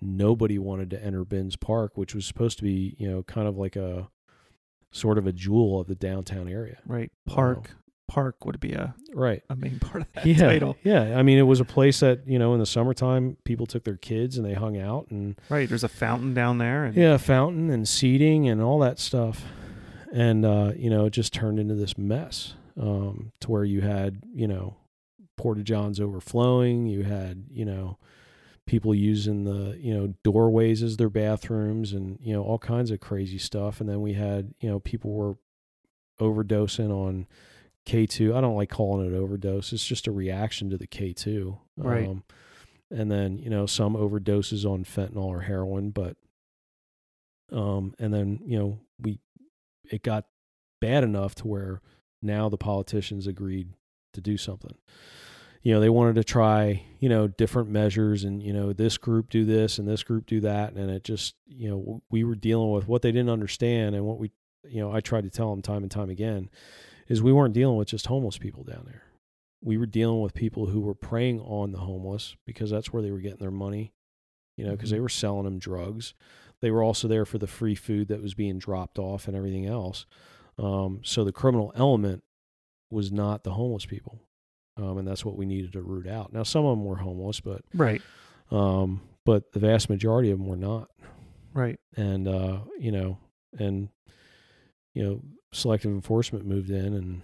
nobody wanted to enter Binns Park, which was supposed to be, you know, kind of like a sort of a jewel of the downtown area. Right. Park park would be a, Right. a main part of that yeah, title. Yeah. I mean, it was a place that, you know, in the summertime, people took their kids and they hung out and, Right. There's a fountain down there and yeah, fountain and seating and all that stuff. And, uh, you know, it just turned into this mess um, to where you had, you know, Porta Johns overflowing. You had, you know, people using the, you know, doorways as their bathrooms and, you know, all kinds of crazy stuff. And then we had, you know, people were overdosing on K2. I don't like calling it overdose. It's just a reaction to the K2. Right. Um, and then, you know, some overdoses on fentanyl or heroin, but um and then, you know, we it got bad enough to where now the politicians agreed to do something. You know, they wanted to try, you know, different measures and, you know, this group do this and this group do that and it just, you know, we were dealing with what they didn't understand and what we you know, I tried to tell them time and time again is we weren't dealing with just homeless people down there. We were dealing with people who were preying on the homeless because that's where they were getting their money, you know, because they were selling them drugs. They were also there for the free food that was being dropped off and everything else. Um, so the criminal element was not the homeless people. Um, and that's what we needed to root out. Now, some of them were homeless, but right. um, but the vast majority of them were not Right. and uh, you know, and you know, selective enforcement moved in and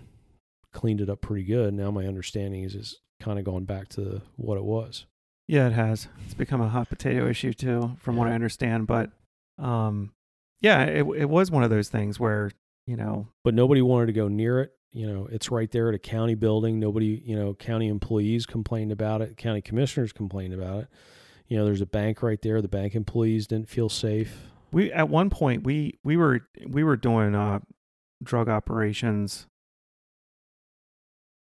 cleaned it up pretty good. Now my understanding is it's kind of gone back to what it was. Yeah, it has. It's become a hot potato issue too, from what I understand. But um, yeah, it it was one of those things where you know, But nobody wanted to go near it. You know, it's right there at a county building. Nobody, you know, county employees complained about it. County commissioners complained about it. You know, there's a bank right there. The bank employees didn't feel safe. we at one point we we were we were doing uh drug operations.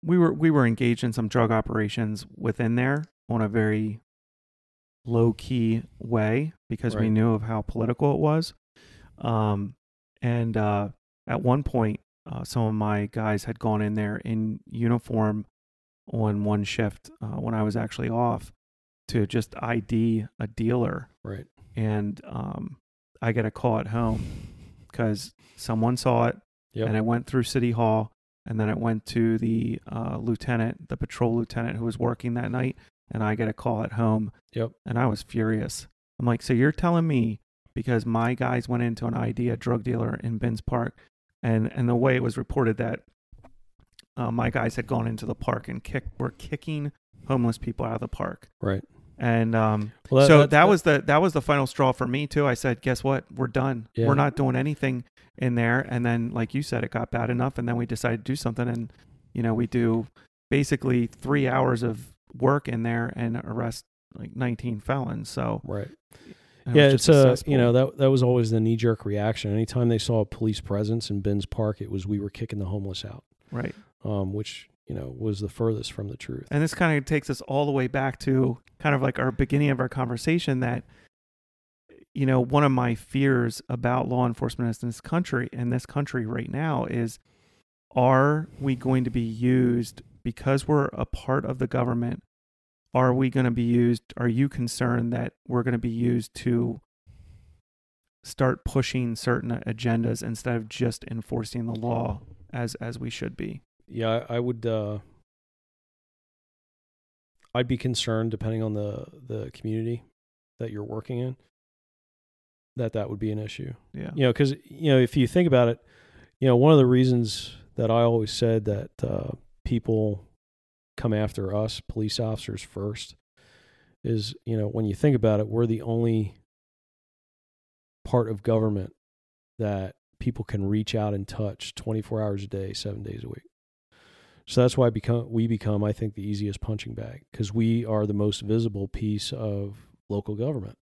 We were we were engaged in some drug operations within there on a very low key way because we knew of how political it was. Um, and uh, at one point uh, some of my guys had gone in there in uniform on one shift uh, when I was actually off to just ID a dealer, Right. and um, I get a call at home because someone saw it Yep. and it went through City Hall, and then it went to the uh, lieutenant, the patrol lieutenant who was working that night, and I get a call at home, Yep. and I was furious. I'm like, so you're telling me because my guys went into an ID a drug dealer in Binns Park, and and the way it was reported that uh, my guys had gone into the park and kick were kicking homeless people out of the park, Right. And um, Well, so that, was the that was the final straw for me too. I said, guess what? We're done. Yeah. We're not doing anything in there. And then, like you said, it got bad enough, and then we decided to do something. And you know, we do basically three hours of work in there and arrest like 19 felons. So right. it yeah, it's just a you know that that was always the knee jerk reaction. Anytime they saw a police presence in Binns Park, it was we were kicking the homeless out, right. um, which you know was the furthest from the truth. And this kind of takes us all the way back to kind of like our beginning of our conversation that you know one of my fears about law enforcement in this country in this country right now is are we going to be used because we're a part of the government are we going to be used are you concerned that we're going to be used to start pushing certain agendas instead of just enforcing the law as as we should be Yeah, I, I would. Uh, I'd be concerned, depending on the the community that you're working in, that that would be an issue. yeah You know, because you know, if you think about it, you know, one of the reasons that I always said that uh, people come after us, police officers first, is you know, when you think about it, we're the only part of government that people can reach out and touch 24 hours a day, seven days a week. So that's why become we become, I think, the easiest punching bag because we are the most visible piece of local government.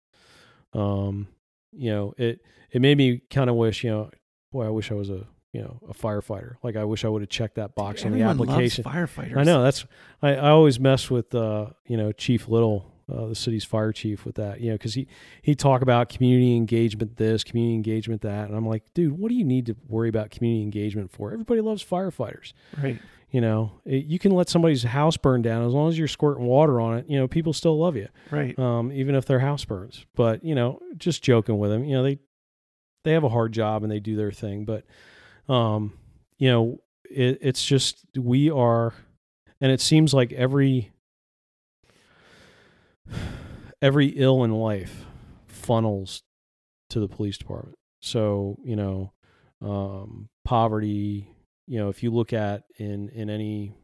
Um, you know, it it made me kind of wish, you know, boy, I wish I was a you know a firefighter. Like I wish I would have checked that box on the application. firefighters I know that's I, I always mess with uh you know Chief Little, uh, the city's fire chief, with that you know because he he talk about community engagement this, community engagement that, and I'm like, dude, what do you need to worry about community engagement for? Everybody loves firefighters. right You know, It- you can let somebody's house burn down as long as you're squirting water on it. You know, people still love you, right um, even if their house burns. But you know, just joking with them. You know, they they have a hard job and they do their thing, but um, you know, it, it's just we are, and it seems like every every ill in life funnels to the police department. So you know, um, poverty. You know, if you look at in in any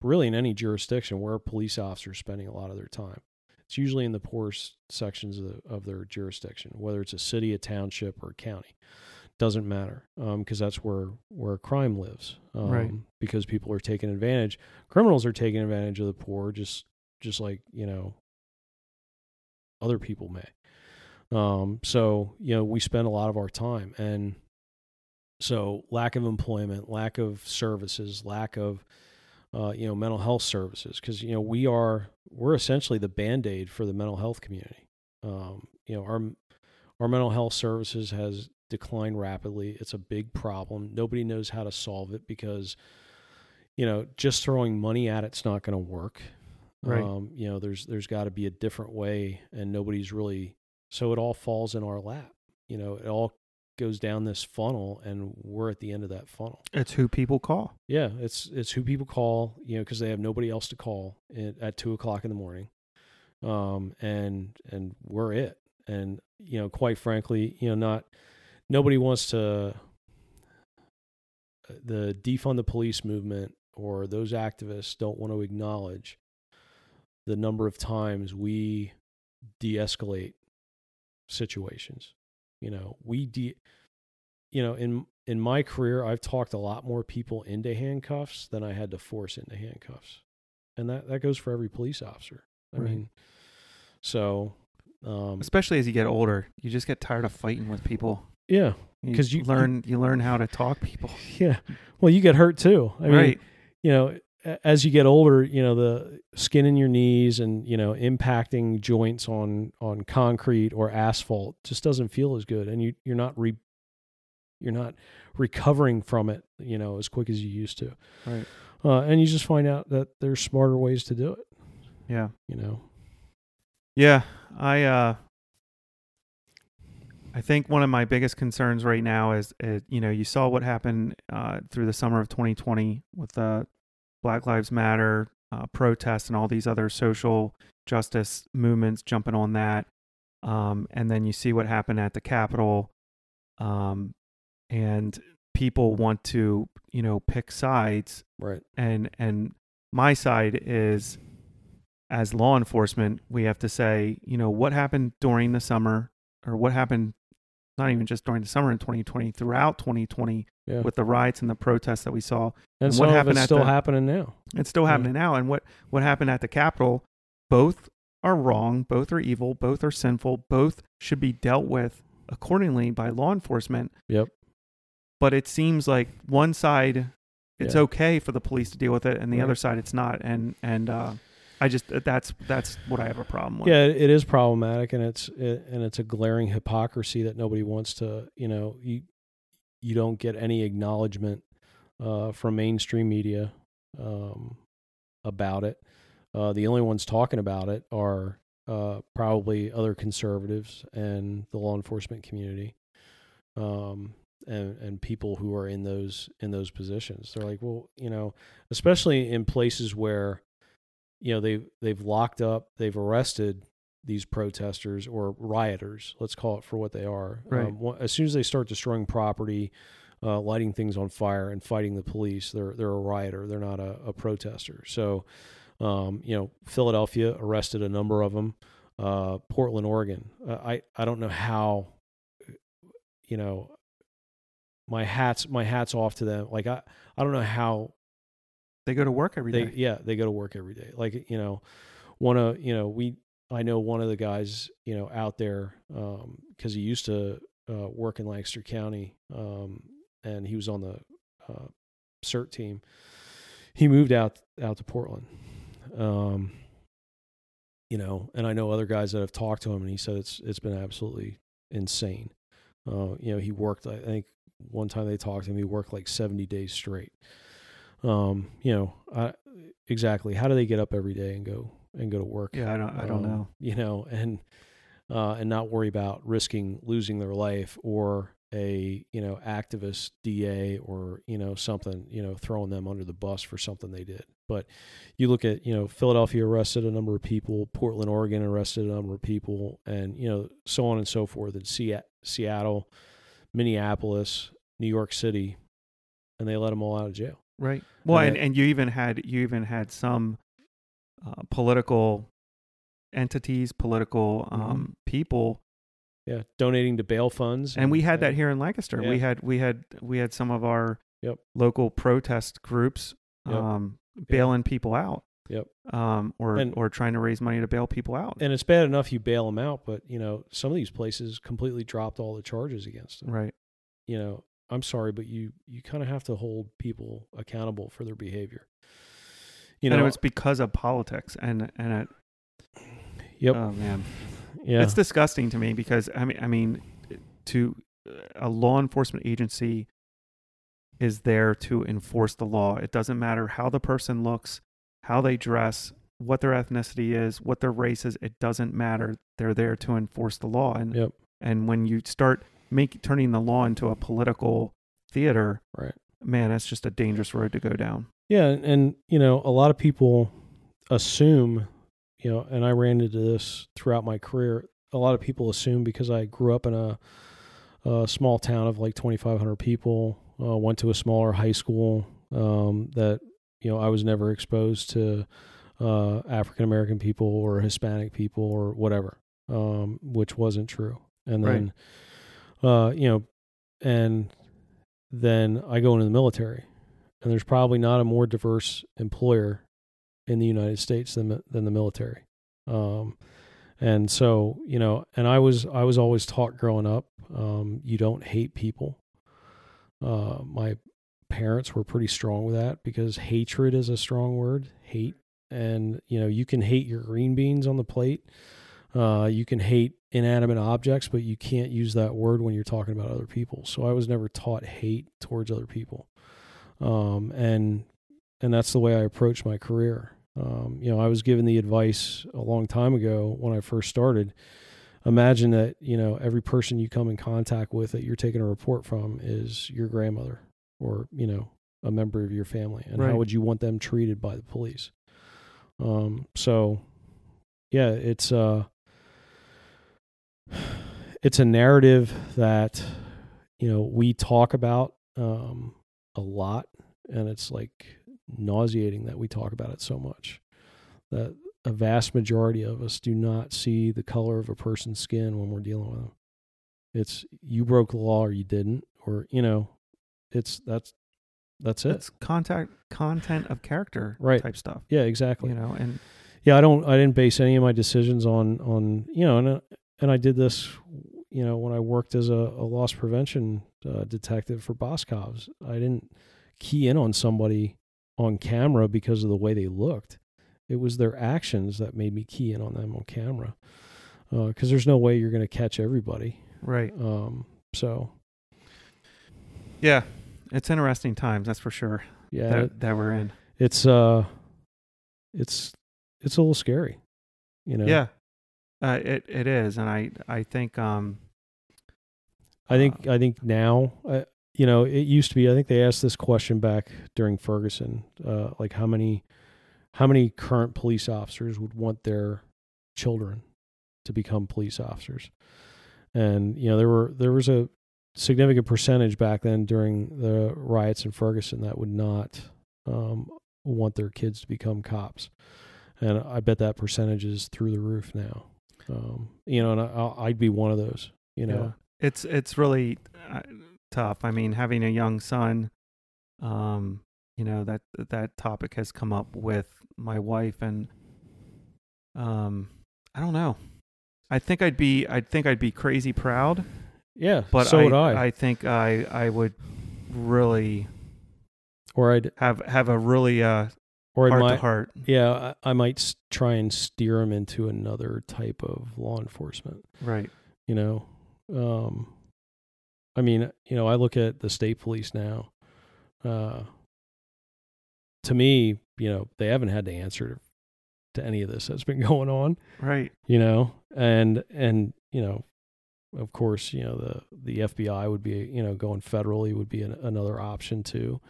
really in any jurisdiction where police officers spending a lot of their time. It's usually in the poorest sections of, the, of their jurisdiction, whether it's a city, a township, or a county. Doesn't matter because that's where where crime lives. Um, Right. Because people are taking advantage. Criminals are taking advantage of the poor, just just like you know other people may. Um, so you know we spend a lot of our time, and so lack of employment, lack of services, lack of uh, you know mental health services because you know we are we're essentially the band-aid for the mental health community. Um, you know our our mental health services has declined rapidly. It's a big problem. Nobody knows how to solve it because you know just throwing money at it's not going to work. Right. um, you know there's there's got to be a different way and nobody's really so it all falls in our lap. You know it all goes down this funnel and we're at the end of that funnel it's who people call yeah, it's it's who people call, you know, because they have nobody else to call at, at two o'clock in the morning, um, and and we're it. And you know, quite frankly, you know, not nobody wants to the defund the police movement or those activists don't want to acknowledge the number of times we de-escalate situations. You know, we de you know, in in my career, I've talked a lot more people into handcuffs than I had to force into handcuffs, and that that goes for every police officer. I Right. mean, so um, especially as you get older you just get tired of fighting with people yeah, because you- learn you learn how to talk people yeah. Well, you get hurt too. I mean, right you know, as you get older, you know, the skin in your knees and you know, impacting joints on on concrete or asphalt just doesn't feel as good, and you you're not re you're not recovering from it, you know, as quick as you used to. Right. Uh, and you just find out that there's smarter ways to do it. Yeah. You know. Yeah. I uh I think one of my biggest concerns right now is, is you know, you saw what happened uh, through the summer of 2020 with the Black Lives Matter uh, protests and all these other social justice movements jumping on that. Um, and then you see what happened at the Capitol. Um, and people want to, you know, pick sides. Right. And, and my side is as law enforcement, we have to say, you know, what happened during the summer or what happened not even just during the summer in 2020, throughout 2020 Yeah. with the riots and the protests that we saw. and and what happened it's still the- happening now. It's still Yeah. happening now. And what, what happened at the Capitol, both are wrong, both are evil, both are sinful, both should be dealt with accordingly by law enforcement. Yep. But it seems like one side, it's Yeah. okay for the police to deal with it, and the Right. other side, it's not. And and uh, I just that's that's what I have a problem with. Yeah, it it is problematic, and it's it, and it's a glaring hypocrisy that nobody wants to. You know, you you don't get any acknowledgement uh, from mainstream media um, about it. Uh, the only ones talking about it are uh, probably other conservatives and the law enforcement community, um, and and people who are in those in those positions. They're like, well, you know, especially in places where you know they've they've locked up, they've arrested these protesters or rioters. Let's call it for what they are. Right. Um, as soon as they start destroying property, uh, lighting things on fire, and fighting the police, they're they're a rioter. They're not a, a protester. So, um, you know, Philadelphia arrested a number of them. Uh, Portland, Oregon. Uh, I I don't know how. You know, my hats my hats off to them. Like I I don't know how They go to work every they day. yeah they go to work every day. Like you know one of you know we i know one of the guys you know out there um because he used to uh work in lancaster county um and he was on the uh cert team. He moved out out to portland um you know and i know other guys that have talked to him and he said it's it's been absolutely insane. Uh you know he worked i think one time they talked to him he worked like 70 days straight um you know I, exactly. How do they get up every day and go and go to work? Yeah, I don't I don't Um, know. you know and uh and not worry about risking losing their life or a you know activist da or you know something you know throwing them under the bus for something they did. But you look at you know philadelphia arrested a number of people portland oregon arrested a number of people and you know so on and so forth in Se- seattle minneapolis new york city and they let them all out of jail Right. Well, And and, you even had you even had some uh, political entities, political Mm-hmm. um, people, yeah donating to bail funds and we had that here in Lancaster. We had we had we had some of our Yep. local protest groups Yep. um, bailing people out. Yep. Um, or And- or trying to raise money to bail people out. and it's bad enough you bail them out, but you know some of these places completely dropped all the charges against them. right. You know, I'm sorry, but you you kind of have to hold people accountable for their behavior. You and know, it was because of politics and and it, yep, oh man, yeah, it's disgusting to me because I mean I mean to uh, a law enforcement agency is there to enforce the law. It doesn't matter how the person looks, how they dress, what their ethnicity is, what their race is. It doesn't matter. They're there to enforce the law. And yep, and when you start make turning the law into a political theater, right. man, that's just a dangerous road to go down. Yeah, and, and you know, a lot of people assume, you know, and I ran into this throughout my career. A lot of people assume because I grew up in a, a small town of like 2,500 people, uh, went to a smaller high school, um, that you know I was never exposed to uh, African American people or Hispanic people or whatever, um, which wasn't true. And then, uh, you know, and then I go into the military and there's probably not a more diverse employer in the United States than than the military. Um, and so you know, and I was I was always taught growing up, um, you don't hate people. Uh, my parents were pretty strong with that because hatred is a strong word, hate, and you know you can hate your green beans on the plate, Uh, you can hate inanimate objects, but you can't use that word when you're talking about other people. So I was never taught hate towards other people, um, and and that's the way I approach my career. Um, you know, I was given the advice a long time ago when I first started. Imagine that you know every person you come in contact with that you're taking a report from is your grandmother or you know a member of your family, and Right. how would you want them treated by the police? Um, so, yeah, it's uh, it's a narrative that you know we talk about um, a lot, and it's like nauseating that we talk about it so much. That a vast majority of us do not see the color of a person's skin when we're dealing with them. It's you broke the law or you didn't, or you know, it's that's that's it. It's contact content of character Right. type stuff. yeah, exactly. You know, and yeah i don't i didn't base any of my decisions on on you know and uh, and i did this you know when i worked as a, a loss prevention uh, detective for Boscov's i didn't key in on somebody on camera because of the way they looked it was their actions that made me key in on them on camera because there's no way you're going to catch everybody right. um so Yeah. It's interesting times, that's for sure. yeah that, it- that we're in. it's uh it's it's a little scary you know Yeah. Uh, it it is, and I I think um I think I think now, uh, you know, it used to be. I think they asked this question back during Ferguson, uh, like how many, how many current police officers would want their children to become police officers, and you know there were there was a significant percentage back then during the riots in Ferguson that would not um, want their kids to become cops, and I bet that percentage is through the roof now. Um, you know, and I, I'd be one of those. You know. Yeah. It's it's really uh, tough. I mean, having a young son, um, you know that that topic has come up with my wife, and um, I don't know. I think I'd be I think I'd be crazy proud, Yeah, but so I, would I. I think I I would really or I'd have have a really uh or I heart might to heart. yeah I, I might try and steer him into another type of law enforcement. Right. You know, um, I mean, you know, I look at the state police now. Uh, to me, you know, they haven't had to answer to any of this that's been going on. Right. you know and and you know of course you know the the FBI would be you know going federally would be an, another option too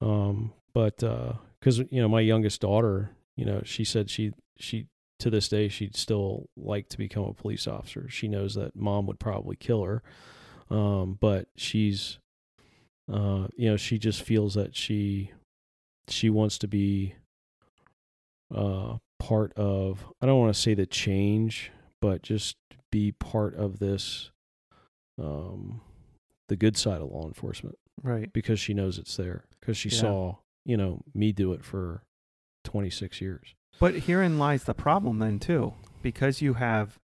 um but uh cuz you know my youngest daughter you know she said she she to this day she'd still like to become a police officer she knows that mom would probably kill her um but she's uh you know she just feels that she she wants to be uh part of I don't want to say the change, but just be part of this um the good side of law enforcement Right. because she knows it's there because she Yeah. saw, you know, me do it for 26 years. But herein lies the problem then too, because you have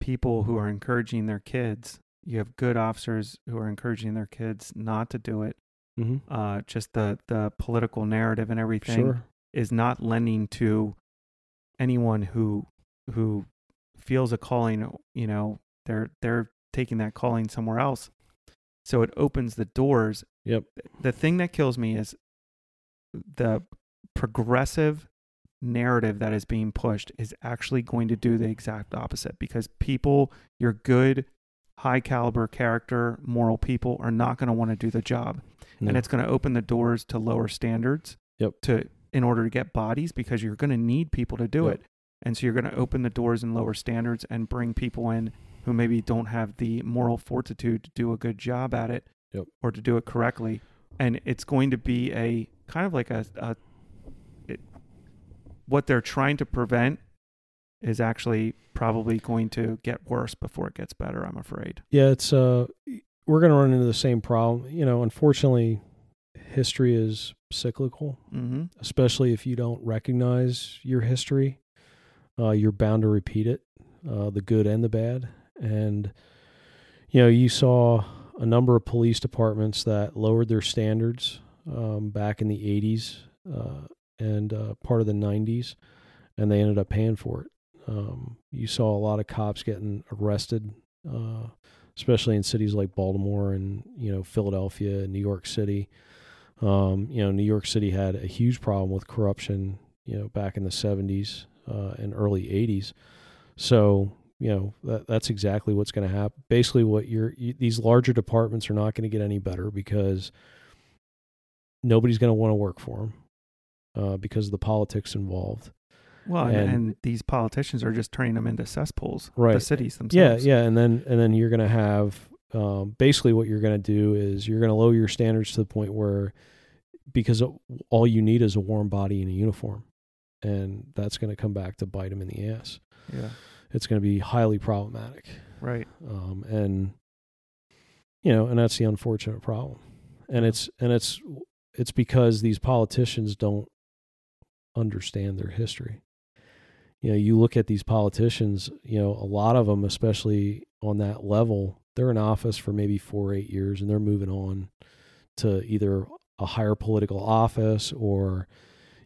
people who are encouraging their kids. You have good officers who are encouraging their kids not to do it. Mhm. Uh, just the the political narrative and everything Sure. is not lending to anyone who who feels a calling. You know, they're they're taking that calling somewhere else. So it opens the doors. Yep. The thing that kills me is the progressive narrative that is being pushed is actually going to do the exact opposite because people, your good, high caliber character, moral people are not going to want to do the job. No. And it's going to open the doors to lower standards Yep. to in order to get bodies because you're going to need people to do Yep. it. And so you're going to open the doors and lower standards and bring people in who maybe don't have the moral fortitude to do a good job at it Yep. or to do it correctly. And it's going to be a kind of like a, a it, what they're trying to prevent is actually probably going to get worse before it gets better, I'm afraid. Yeah, it's uh we're going to run into the same problem. You know, unfortunately, history is cyclical. Mm-hmm. especially if you don't recognize your history. Uh, you're bound to repeat it, uh, the good and the bad. And, you know, you saw a number of police departments that lowered their standards um, back in the 80s uh, and uh, part of the 90s, and they ended up paying for it. Um, you saw a lot of cops getting arrested, uh, especially in cities like Baltimore and you know Philadelphia and New York City. Um, you know, New York City had a huge problem with corruption, you know, back in the 70s uh, and early 80s. So, you know, that, that's exactly what's going to happen. Basically, what you're, you, these larger departments are not going to get any better because nobody's going to want to work for them uh, because of the politics involved. Well, and, And- these politicians are just turning them into cesspools. right The cities Yeah, themselves. yeah, and then and then you're going to have um, basically what you're going to do is you're going to lower your standards to the point where because all you need is a warm body and a uniform, and that's going to come back to bite them in the ass. Yeah. It's going to be highly problematic, Right. um, and you know, and that's the unfortunate problem, and it's and it's it's because these politicians don't understand their history. You know, you look at these politicians, you know, a lot of them, especially on that level, they're in office for maybe four or eight years and they're moving on to either a higher political office or,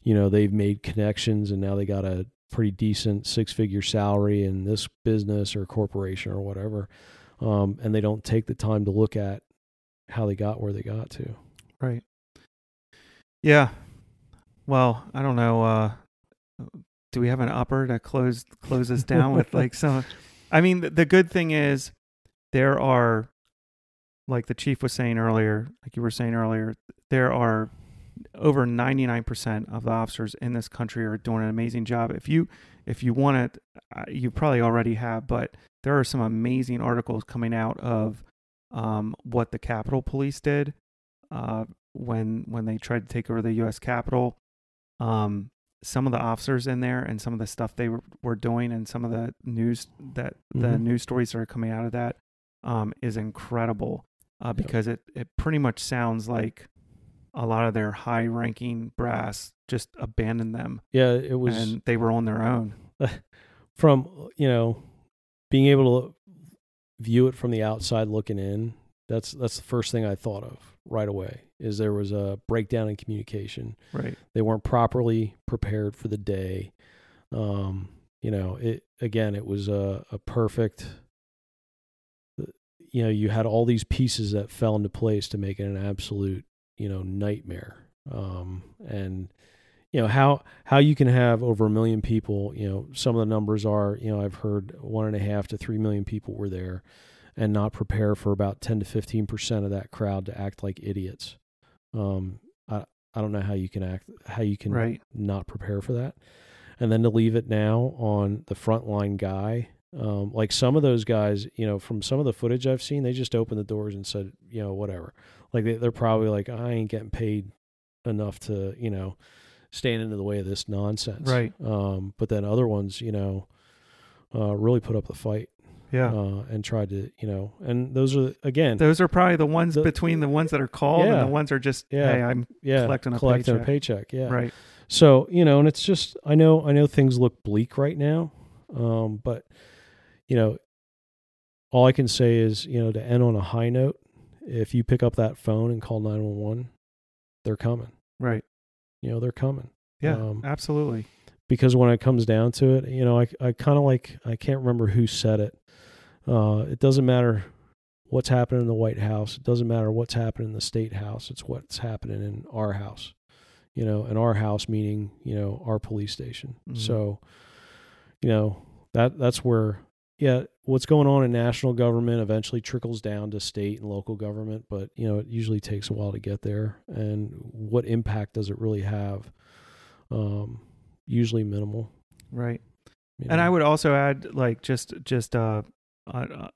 you know, they've made connections and now they got a pretty decent six figure salary in this business or corporation or whatever. Um, and they don't take the time to look at how they got where they got to. Right. Yeah. Well, I don't know. Uh, do we have an upper to close close us down with like some? I mean, the, the good thing is there are, like the chief was saying earlier, like you were saying earlier, there are over ninety nine percent of the officers in this country are doing an amazing job. If you if you want it, uh, you probably already have, but there are some amazing articles coming out of um, what the Capitol Police did uh, when when they tried to take over the U.S. Capitol. Um, some of the officers in there and some of the stuff they were, were doing and some of the news that the Mhm. news stories that are coming out of that um, is incredible uh, because it, it pretty much sounds like a lot of their high ranking brass just abandoned them Yeah, it was and they were on their own. from you know being able to view it from the outside looking in that's that's the first thing i thought of right away is there was a breakdown in communication Right. they weren't properly prepared for the day um you know it again it was a, a perfect you know you had all these pieces that fell into place to make it an absolute you know nightmare. Um and you know how how you can have over a million people you know some of the numbers are you know i've heard one and a half to three million people were there and not prepare for about 10 to 15 percent of that crowd to act like idiots. Um i i don't know how you can act how you can Right. not prepare for that. And then to leave it now on the frontline guy um, like some of those guys you know from some of the footage i've seen they just opened the doors and said you know whatever like they, they're probably like i ain't getting paid enough to you know stand into the way of this nonsense Right. um, but then other ones you know uh, really put up the fight Yeah. uh, and tried to you know and those are again Those are probably the ones The- between the ones that are called Yeah. and the ones are just, Yeah. hey, I'm yeah collecting a collecting paycheck. a paycheck yeah right. So you know, and it's just I know I know things look bleak right now, um, but you know, all I can say is you know to end on a high note. If you pick up that phone and call nine one one, they're coming. Right. You know they're coming Yeah. Um, absolutely. because when it comes down to it, you know I I kind of like I can't remember who said it. Uh, it doesn't matter what's happening in the White House. It doesn't matter what's happening in the State House. It's what's happening in our house. You know, in our house meaning you know our police station. Mhm. So, you know that that's where yeah what's going on in national government eventually trickles down to state and local government but you know it usually takes a while to get there and what impact does it really have um usually minimal Right. you And. I would also add, like, just just uh, uh, uh,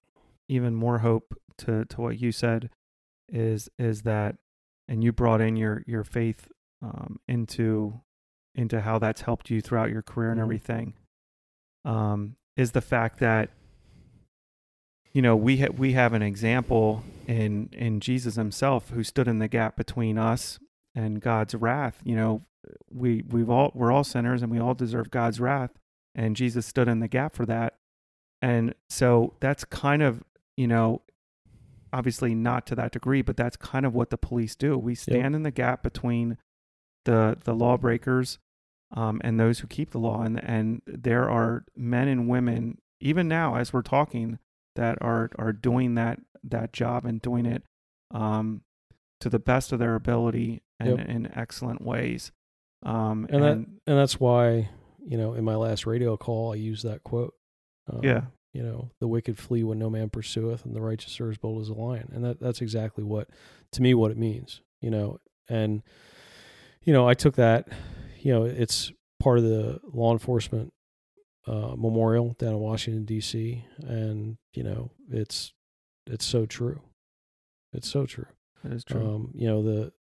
even more hope to to what you said is is that, and you brought in your your faith um, into into how that's helped you throughout your career and Mhm. everything. Um, is the fact that you know we ha- we have an example in in Jesus himself who stood in the gap between us and God's wrath. You know, we we've all we're all sinners and we all deserve God's wrath, and Jesus stood in the gap for that. And so that's kind of you know, obviously not to that degree, but that's kind of what the police do. We stand in the gap between the the lawbreakers um, and those who keep the law. And and there are men and women even now as we're talking that are are doing that that job and doing it um, to the best of their ability and Yep. in excellent ways. Um, and that and that's why you know in my last radio call I used that quote. Um, Yeah. You know, the wicked flee when no man pursueth, and the righteous are as bold as a lion. And that that's exactly what, to me, what it means. You know, and you know, I took that. You know, it's part of the law enforcement uh, memorial down in Washington D.C. And you know, it's it's so true. It's so true. that is true. Um, you know, the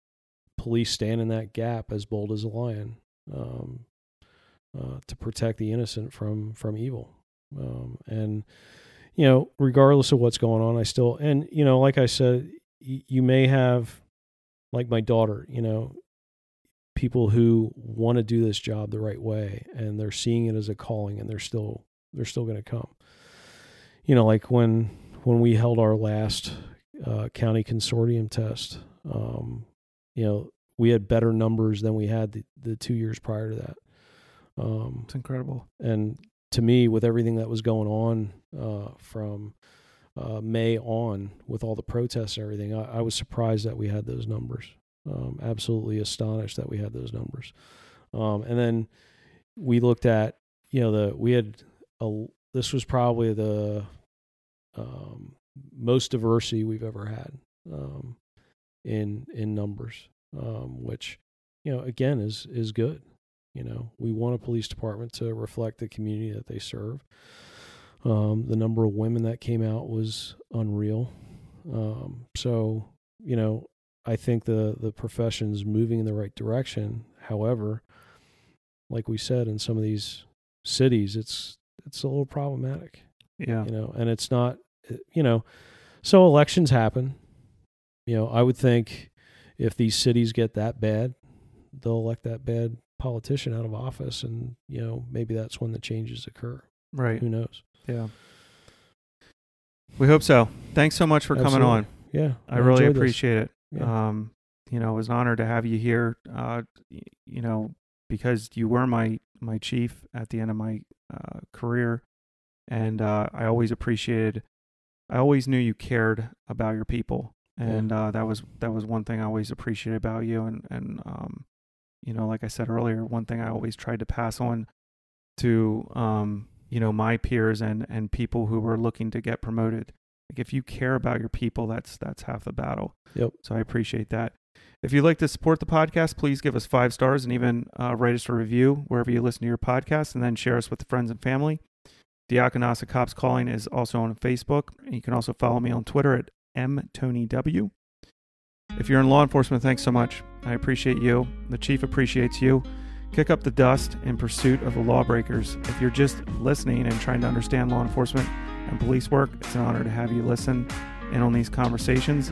police stand in that gap as bold as a lion um, uh, to protect the innocent from from evil. Um, and you know, regardless of what's going on, I still and you know, like I said, y- you may have like my daughter. You know, people who want to do this job the right way and they're seeing it as a calling, and they're still they're still going to come. You know, like when when we held our last uh, county consortium test. Um, you know, we had better numbers than we had the, the two years prior to that. Um, it's incredible. and to me, with everything that was going on uh, from uh, May on, with all the protests and everything, I, I was surprised that we had those numbers. Um, absolutely astonished that we had those numbers. Um, and then we looked at, you know, the we had a this was probably the um, most diversity we've ever had um, in in numbers, um, which you know again is is good. You know, we want a police department to reflect the community that they serve. Um, the number of women that came out was unreal. So you know, I think the the profession's moving in the right direction. However, like we said, in some of these cities, it's it's a little problematic Yeah. you know and it's not uh, you know so elections happen you know i would think if these cities get that bad they'll elect that bad politician out of office and you know maybe that's when the changes occur Right. who knows Yeah. We hope so. Thanks so much for coming on. yeah I really enjoyed this. appreciate it. Yeah. Um, you know, it was an honor to have you here. Uh, you know, because you were my my chief at the end of my uh, career, and uh, I always appreciated. I always knew you cared about your people, and uh, that was that was one thing I always appreciated about you. And and um, you know, like I said earlier, one thing I always tried to pass on to um, you know, my peers and and people who were looking to get promoted. Like if you care about your people, that's that's half the battle. Yep. So I appreciate that. If you'd like to support the podcast, please give us five stars and even uh, write us a review wherever you listen to your podcast, and then share us with friends and family. Diakonasa Cops Calling is also on Facebook. You can also follow me on Twitter at mtonyw. If you're in law enforcement, thanks so much. I appreciate you. The chief appreciates you. Kick up the dust in pursuit of the lawbreakers. If you're just listening and trying to understand law enforcement and police work, it's an honor to have you listen in on these conversations.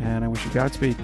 And I wish you Godspeed.